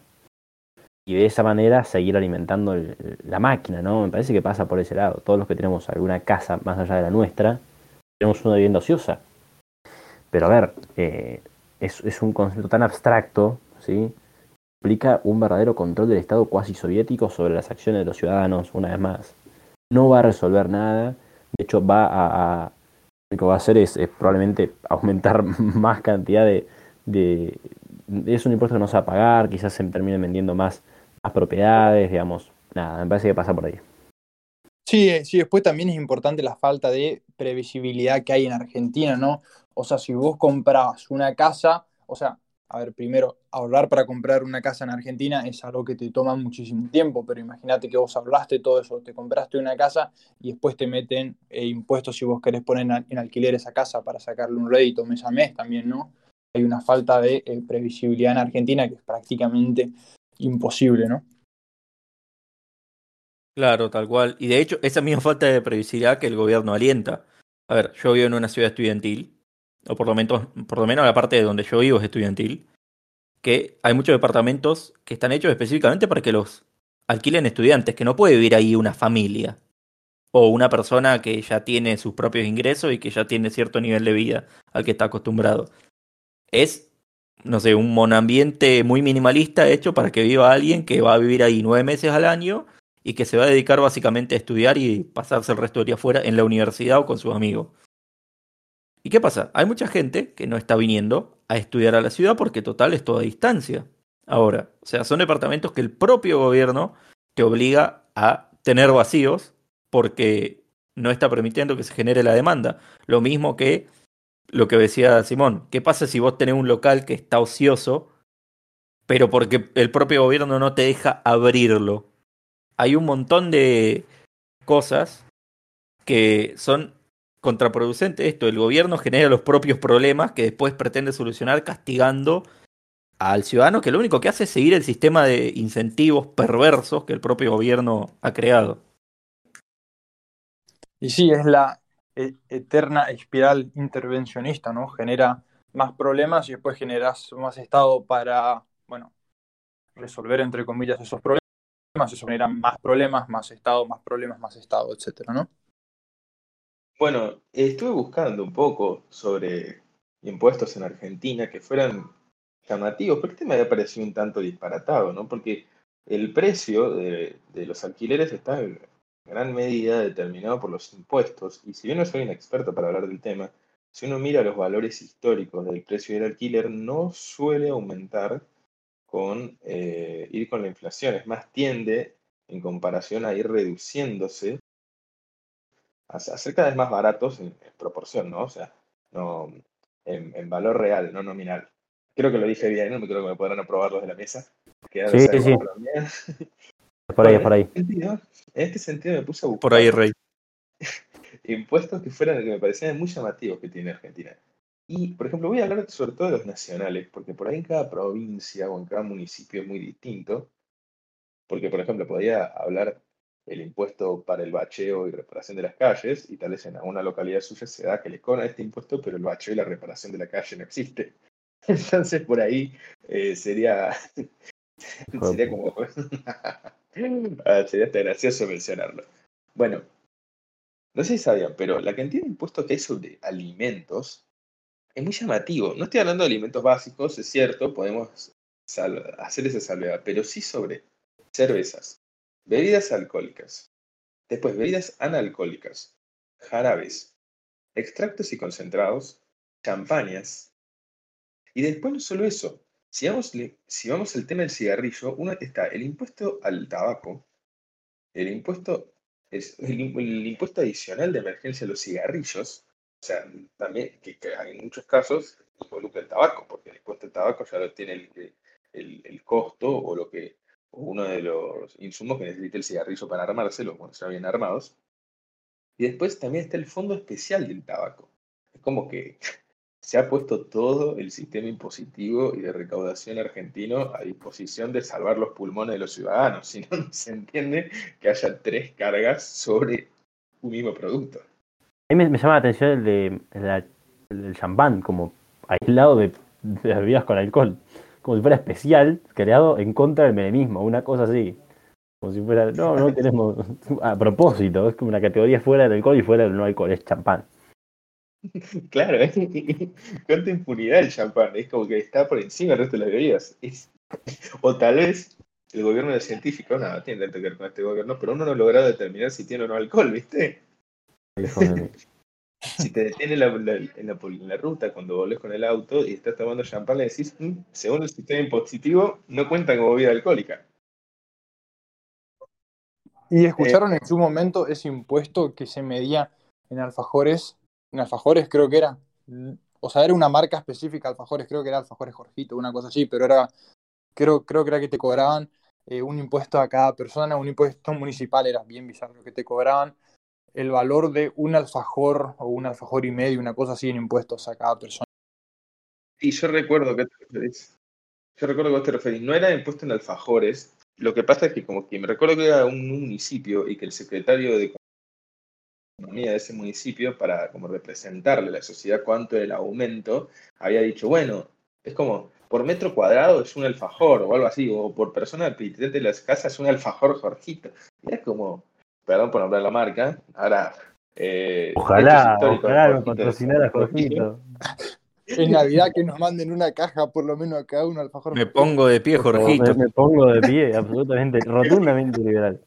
y de esa manera seguir alimentando la máquina, ¿no? Me parece que pasa por ese lado. Todos los que tenemos alguna casa más allá de la nuestra, tenemos una vivienda ociosa. Pero a ver, eh, es, es un concepto tan abstracto, ¿sí? Implica un verdadero control del Estado cuasi soviético sobre las acciones de los ciudadanos, una vez más. No va a resolver nada, de hecho va a, a- lo que va a hacer es, es probablemente aumentar más cantidad de, de- Es un impuesto que no se va a pagar, quizás se terminen vendiendo más, más propiedades, digamos. Nada, me parece que pasa por ahí. Sí, eh, sí, después también es importante la falta de previsibilidad que hay en Argentina, ¿no? O sea, si vos comprabas una casa, o sea, a ver, primero, ahorrar para comprar una casa en Argentina es algo que te toma muchísimo tiempo, pero imagínate que vos hablaste todo eso, te compraste una casa y después te meten eh, impuestos si vos querés poner en alquiler esa casa para sacarle un rédito mes a mes también, ¿no? Hay una falta de eh, previsibilidad en Argentina que es prácticamente imposible, ¿no? Claro, tal cual. Y de hecho, esa misma falta de previsibilidad que el gobierno alienta. A ver, yo vivo en una ciudad estudiantil o por lo menos, por lo menos la parte de donde yo vivo es estudiantil, que hay muchos departamentos que están hechos específicamente para que los alquilen estudiantes, que no puede vivir ahí una familia o una persona que ya tiene sus propios ingresos y que ya tiene cierto nivel de vida al que está acostumbrado. Es, no sé, un monambiente muy minimalista hecho para que viva alguien que va a vivir ahí nueve meses al año y que se va a dedicar básicamente a estudiar y pasarse el resto del día afuera en la universidad o con sus amigos. ¿Y qué pasa? Hay mucha gente que no está viniendo a estudiar a la ciudad porque total es toda distancia. Ahora, o sea, son departamentos que el propio gobierno te obliga a tener vacíos porque no está permitiendo que se genere la demanda. Lo mismo que lo que decía Simón. ¿Qué pasa si vos tenés un local que está ocioso, pero porque el propio gobierno no te deja abrirlo? Hay un montón de cosas que son contraproducente esto. El gobierno genera los propios problemas que después pretende solucionar castigando al ciudadano que lo único que hace es seguir el sistema de incentivos perversos que el propio gobierno ha creado. Y sí, es la e, eterna espiral intervencionista, ¿no? Genera más problemas y después generas más Estado para, bueno, resolver, entre comillas, esos problemas. Eso genera más problemas, más Estado, más problemas, más Estado, etcétera, ¿no? Bueno, estuve buscando un poco sobre impuestos en Argentina que fueran llamativos, pero este me había parecido un tanto disparatado, ¿no? Porque el precio de, los alquileres está en gran medida determinado por los impuestos, y si bien no soy un experto para hablar del tema, si uno mira los valores históricos del precio del alquiler, no suele aumentar con eh, ir con la inflación, es más, tiende en comparación a ir reduciéndose a, ser cada vez más baratos en, proporción, ¿no? O sea, no, en, valor real, no nominal. Creo que lo dije bien, no me creo que me podrán aprobar los de la mesa. sí, sí, sí. Por ahí, por ahí. En este sentido me puse a buscar. Por ahí, Rey. impuestos que fueran que me parecían muy llamativos que tiene Argentina. Y, por ejemplo, voy a hablar sobre todo de los nacionales, porque por ahí en cada provincia o en cada municipio es muy distinto. Porque, por ejemplo, podría hablar el impuesto para el bacheo y reparación de las calles, y tal vez en alguna localidad suya se da que le cobran este impuesto, pero el bacheo y la reparación de la calle no existe. Entonces por ahí eh, sería, sería como... Ah, sería hasta gracioso mencionarlo. Bueno, no sé si sabían, pero la cantidad de impuestos que hay sobre alimentos es muy llamativo. No estoy hablando de alimentos básicos, es cierto, podemos hacer esa salvedad, pero sí sobre cervezas, bebidas alcohólicas, después bebidas analcohólicas, jarabes, extractos y concentrados, champañas, y después no solo eso, si vamos, si vamos al tema del cigarrillo, uno está el impuesto al tabaco, el impuesto, es, el, impuesto adicional de emergencia a los cigarrillos, o sea, también que, en muchos casos involucra el tabaco, porque el al tabaco ya lo tiene el, el costo o lo que uno de los insumos que necesita el cigarrillo para armárselo cuando están bien armados. Y después también está el fondo especial del tabaco. Es como que se ha puesto todo el sistema impositivo y de recaudación argentino a disposición de salvar los pulmones de los ciudadanos. Si no se entiende que haya tres cargas sobre un mismo producto. A mí me, llama la atención el, de, el, champán, como aislado de, bebidas con alcohol como si fuera especial, creado en contra del menemismo, una cosa así. Como si fuera, no, no tenemos, a propósito, es como una categoría fuera del alcohol y fuera del no alcohol, es champán. Claro, ¿eh? cuánta impunidad el champán, es como que está por encima del resto de las bebidas. o tal vez el gobierno de científico, nada, tiene que ver con este gobierno, pero uno no logra determinar si tiene o no alcohol, ¿viste? si te detiene la, en, la, ruta cuando volvés con el auto y estás tomando champán, le decís, mm, según el sistema impositivo, no cuenta como bebida alcohólica. ¿Y escucharon en su momento ese impuesto que se medía en alfajores? En alfajores creo que era O sea, era una marca específica, alfajores, creo que era alfajores Jorgito, una cosa así, pero era, creo, creo que era que te cobraban eh, un impuesto a cada persona, un impuesto municipal, era bien bizarro, que te cobraban el valor de un alfajor o un alfajor y medio, una cosa así en impuestos a cada persona. Y yo recuerdo que. Yo recuerdo que vos te referís. No era impuesto en alfajores. Lo que pasa es que como que me recuerdo que era un municipio y que el secretario de economía de ese municipio, para como representarle a la sociedad cuánto era el aumento, había dicho, bueno, es como por metro cuadrado es un alfajor o algo así, o por persona de las casas es un alfajor Jorgito. Era como, perdón por nombrar la marca, ahora... Eh, Ojalá, ojalá nos Jorgito, patrocinara Jorgito. En Navidad que nos manden una caja, por lo menos a cada uno alfajor. Me pongo de pie, Jorgito. Me, me pongo de pie, absolutamente, rotundamente liberal.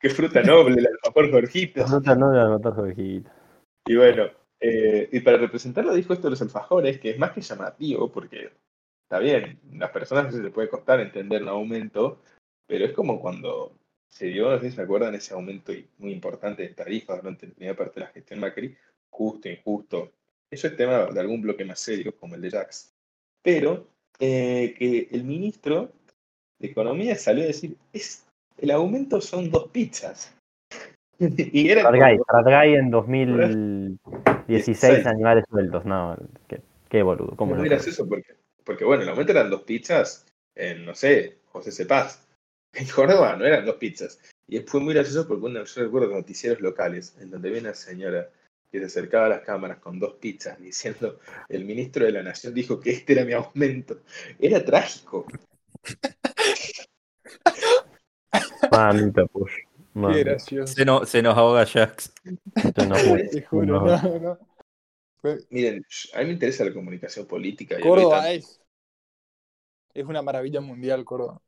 Qué fruta noble el alfajor Jorgito. Fruta no de anotar Jorgito. Y bueno, eh, y para representarlo dijo esto de los alfajores, que es más que llamativo, porque está bien, las personas a veces les puede costar entender un aumento, pero es como cuando se dio, no sé si se acuerdan, ese aumento muy importante de tarifas durante la primera parte de la gestión Macri, justo, injusto. Eso es tema de algún bloque más serio, como el de Jax. Pero eh, que el ministro de Economía salió a decir, es, el aumento son dos pizzas. y era en 2016 16. animales sueltos, no, qué, qué boludo, cómo Es muy gracioso porque, porque, bueno, el aumento eran dos pizzas en, no sé, José Cepaz. En Córdoba no eran dos pizzas. Y fue muy gracioso porque una, yo recuerdo noticieros locales en donde había una señora que se acercaba a las cámaras con dos pizzas diciendo, el ministro de la Nación dijo que este era mi aumento. Era trágico. Qué Mamita, gracioso. Se, no- se nos ahoga Jax. Te juro, No. no, no. Fue- Miren, a mí me interesa la comunicación política. y Córdoba ahorita- es. Es una maravilla mundial, Córdoba.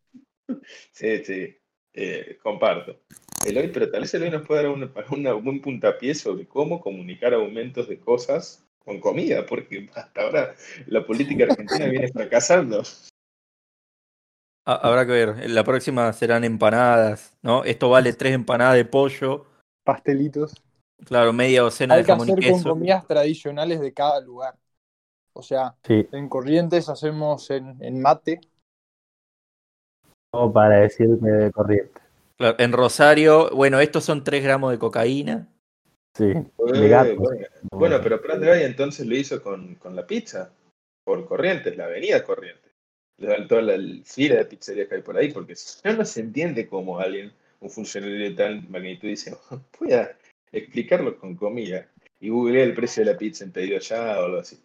Sí, sí, eh, comparto. Eloy, pero tal vez Eloy nos puede dar un, una- un buen puntapié sobre cómo comunicar aumentos de cosas con comida, porque hasta ahora la política argentina viene fracasando. Ha- Habrá que ver. La próxima serán empanadas, ¿no? Esto vale tres empanadas de pollo. Pastelitos. Claro, media docena Hay de que jamón y hacer con comidas tradicionales de cada lugar. O sea, Sí, en Corrientes hacemos en, en mate. Todo para decirme de corriente. Claro, en Rosario, bueno, estos son 3 gramos de cocaína. Sí, Eh, de bueno, bueno, pero Prat de Valle entonces lo hizo con, con la pizza, por Corrientes, la avenida Corrientes. Toda la fila de pizzerías que hay por ahí, porque si no, no se entiende cómo alguien, un funcionario de tal magnitud, dice, pueda explicarlo con comida. Y googlea el precio de la pizza en pedido ya o algo así.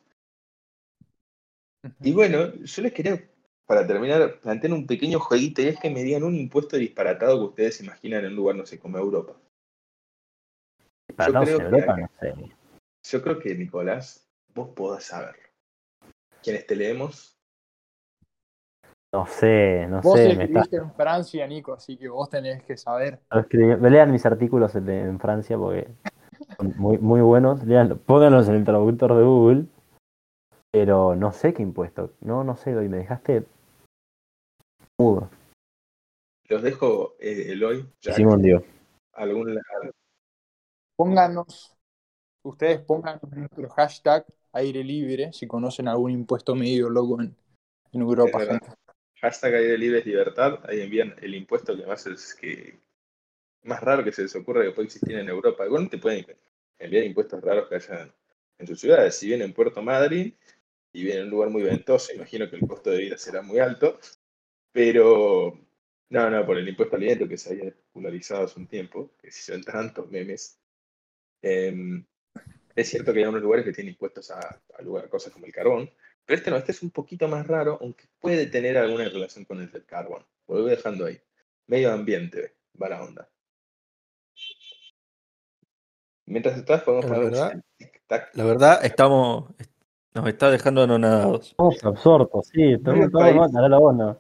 Y bueno, yo les quería, para terminar, plantear un pequeño jueguito y es que me digan un impuesto disparatado que ustedes imaginan en un lugar, no sé, como Europa. Todos creo en que Europa, hay- no sé. Yo creo que, Nicolás, vos podás saberlo. Quienes te leemos, No sé, no Vos sé, me está. escribiste en Francia, Nico, así que vos tenés que saber. escribi- Lean mis artículos en, en Francia porque son muy, muy buenos. Pónganlos en el traductor de Google. Pero no sé qué impuesto. No, no sé, hoy me dejaste mudo. los dejo, eh, Eloy, ya Simón dio. algún Pónganos, ustedes pongan nuestro hashtag aire libre si conocen algún impuesto medio loco en, en Europa, gente. hashtag aire libre es libertad, ahí envían el impuesto que más es que más raro que se les ocurra que puede existir en Europa. Igual te pueden enviar impuestos raros que hayan en sus ciudades. Si viene en Puerto Madryn y viene en un lugar muy ventoso, imagino que el costo de vida será muy alto. Pero no, no, por el impuesto al viento que se había popularizado hace un tiempo, que se hicieron tantos memes. Em, es cierto que hay unos lugares que tienen impuestos a, a lugar- cosas como el carbón, pero este no, este es un poquito más raro, aunque puede tener alguna relación con el del carbón. Lo voy dejando ahí. Medio ambiente, va la onda. Mientras estás, podemos La poner verdad-. La verdad, estamos. Nos está dejando anonadados. Estamos absortos, sí. Estamos todos la onda.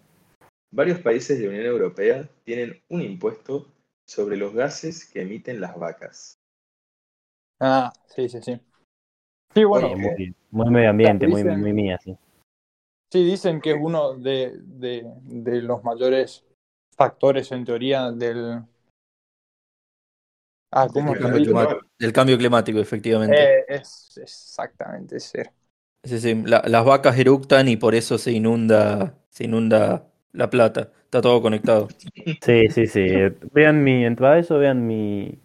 Varios países de la Unión Europea tienen un impuesto sobre los gases que emiten las vacas. Ah, sí, sí, sí. Sí, bueno, Oye, Muy, muy medio ambiente, muy, Dicen- muy mía, sí. sí, dicen que es uno de, de, de los mayores factores en teoría del... Ah, ¿cómo Del se cambio climático. Del cambio climático, efectivamente. Eh, es exactamente ser. Sí, sí. La- las vacas eructan y por eso se inunda, se inunda la plata. Está todo conectado. Sí, sí, sí. Vean mi, entre eso, vean mi,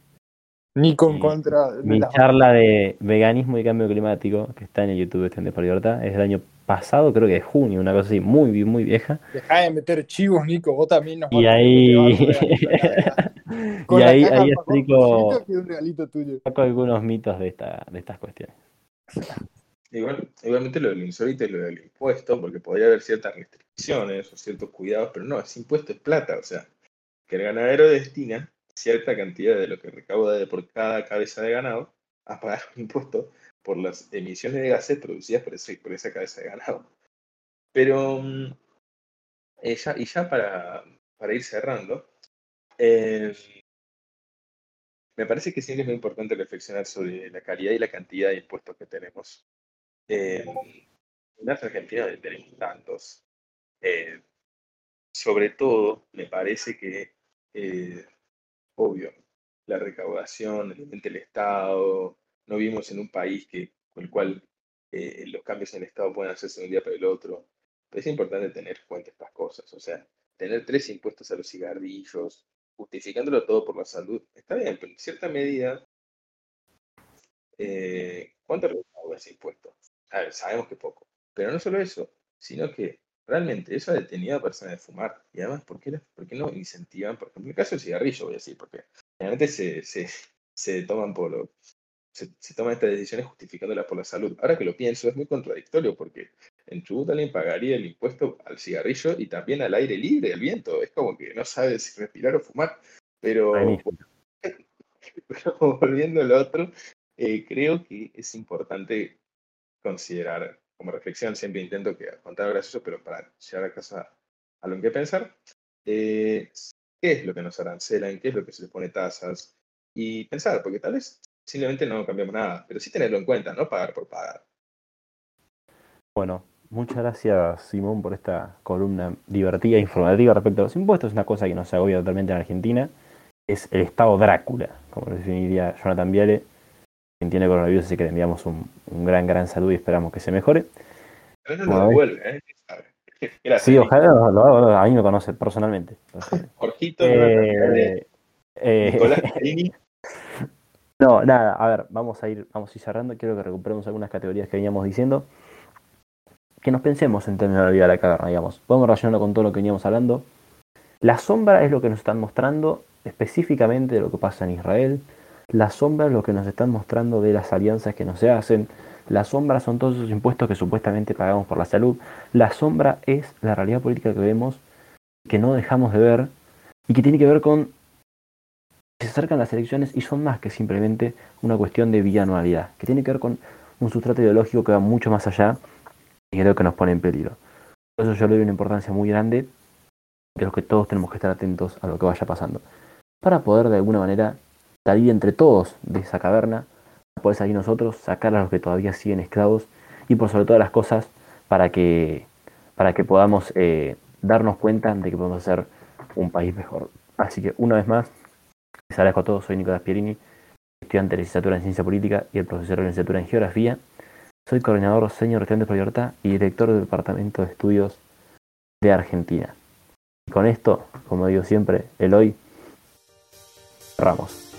Nico en Sí. contra de mi charla de veganismo y cambio climático, que está en el YouTube Estudiantes por Libertad. Es del año pasado, creo que de junio, una cosa así, muy, muy vieja. Dejá de meter chivos, Nico, vos también nos Y vas a ahí, y ahí, de explico, saco algunos mitos de, esta, de estas cuestiones. Igual, igualmente lo del insólito y lo del impuesto, porque podría haber ciertas o ciertos cuidados, pero no, es impuesto, es plata, o sea, que el ganadero destina cierta cantidad de lo que recauda de por cada cabeza de ganado a pagar un impuesto por las emisiones de gases producidas por, ese- por esa cabeza de ganado. Pero, mm, eh, ya- y ya para, para ir cerrando, eh, me parece que siempre es muy importante reflexionar sobre la calidad y la cantidad de impuestos que tenemos. Eh, en Argentina tenemos tantos. Eh, sobre todo, me parece que, eh, obvio, la recaudación, obviamente el Estado, no vivimos en un país que, con el cual eh, los cambios en el Estado pueden hacerse de un día para el otro. Pero es importante tener en cuenta estas cosas. O sea, tener tres impuestos a los cigarrillos, justificándolo todo por la salud, está bien, pero en cierta medida, eh, ¿cuánto recauda ese impuesto? A ver, sabemos que poco. Pero no solo eso, sino que realmente eso ha detenido a personas de fumar. Y además, ¿por qué, la- por qué no incentivan? Por ejemplo, en el caso del cigarrillo, voy a decir, porque realmente se, se, se toman por lo- se, se toman estas decisiones justificándolas por la salud. Ahora que lo pienso, es muy contradictorio porque en Chubut alguien pagaría el impuesto al cigarrillo y también al aire libre, al viento. Es como que no sabe si respirar o fumar. Pero, pero volviendo al otro, eh, creo que es importante considerar, como reflexión, siempre intento que contar gracioso, pero para llegar a casa a lo qué pensar, eh, qué es lo que nos arancelan, qué es lo que se les pone tasas, y pensar, porque tal vez simplemente no cambiamos nada, pero sí tenerlo en cuenta, no pagar por pagar. Bueno, muchas gracias Simón por esta columna divertida e informativa respecto a los impuestos. Es una cosa que nos agobia totalmente en Argentina. Es el estado Drácula, como lo definiría Jonathan Viale. Quien tiene coronavirus, así que le enviamos un, un gran, gran saludo y esperamos que se mejore. Pero no lo devuelve, ¿eh? Sí, ojalá lo, lo- lo- a mí me conoce personalmente. Jorgito, Eh, eh, Nicolás. No, nada, a ver, vamos a ir, vamos a ir cerrando. Quiero que recuperemos algunas categorías que veníamos diciendo. Que nos pensemos en términos de la vida de la caverna, digamos. Podemos relacionarlo con todo lo que veníamos hablando. La sombra es lo que nos están mostrando específicamente de lo que pasa en Israel. La sombra es lo que nos están mostrando de las alianzas que no se hacen. La sombra son todos esos impuestos que supuestamente pagamos por la salud. La sombra es la realidad política que vemos, que no dejamos de ver y que tiene que ver con se acercan las elecciones y son más que simplemente una cuestión de bianualidad, que tiene que ver con un sustrato ideológico que va mucho más allá y creo que nos pone en peligro. Por eso yo le doy una importancia muy grande, creo que todos tenemos que estar atentos a lo que vaya pasando, para poder de alguna manera salir entre todos de esa caverna, para poder salir nosotros, sacar a los que todavía siguen esclavos y por sobre todas las cosas para que, para que podamos eh, darnos cuenta de que podemos ser un país mejor. Así que una vez más, les agradezco a todos, soy Nicolás Pierini, estudiante de licenciatura en Ciencia Política y el profesor de licenciatura en Geografía. Soy coordinador senior Estudiantes por Libertad y director del Departamento de Estudios de Argentina. Y con esto, como digo siempre, el hoy, cerramos.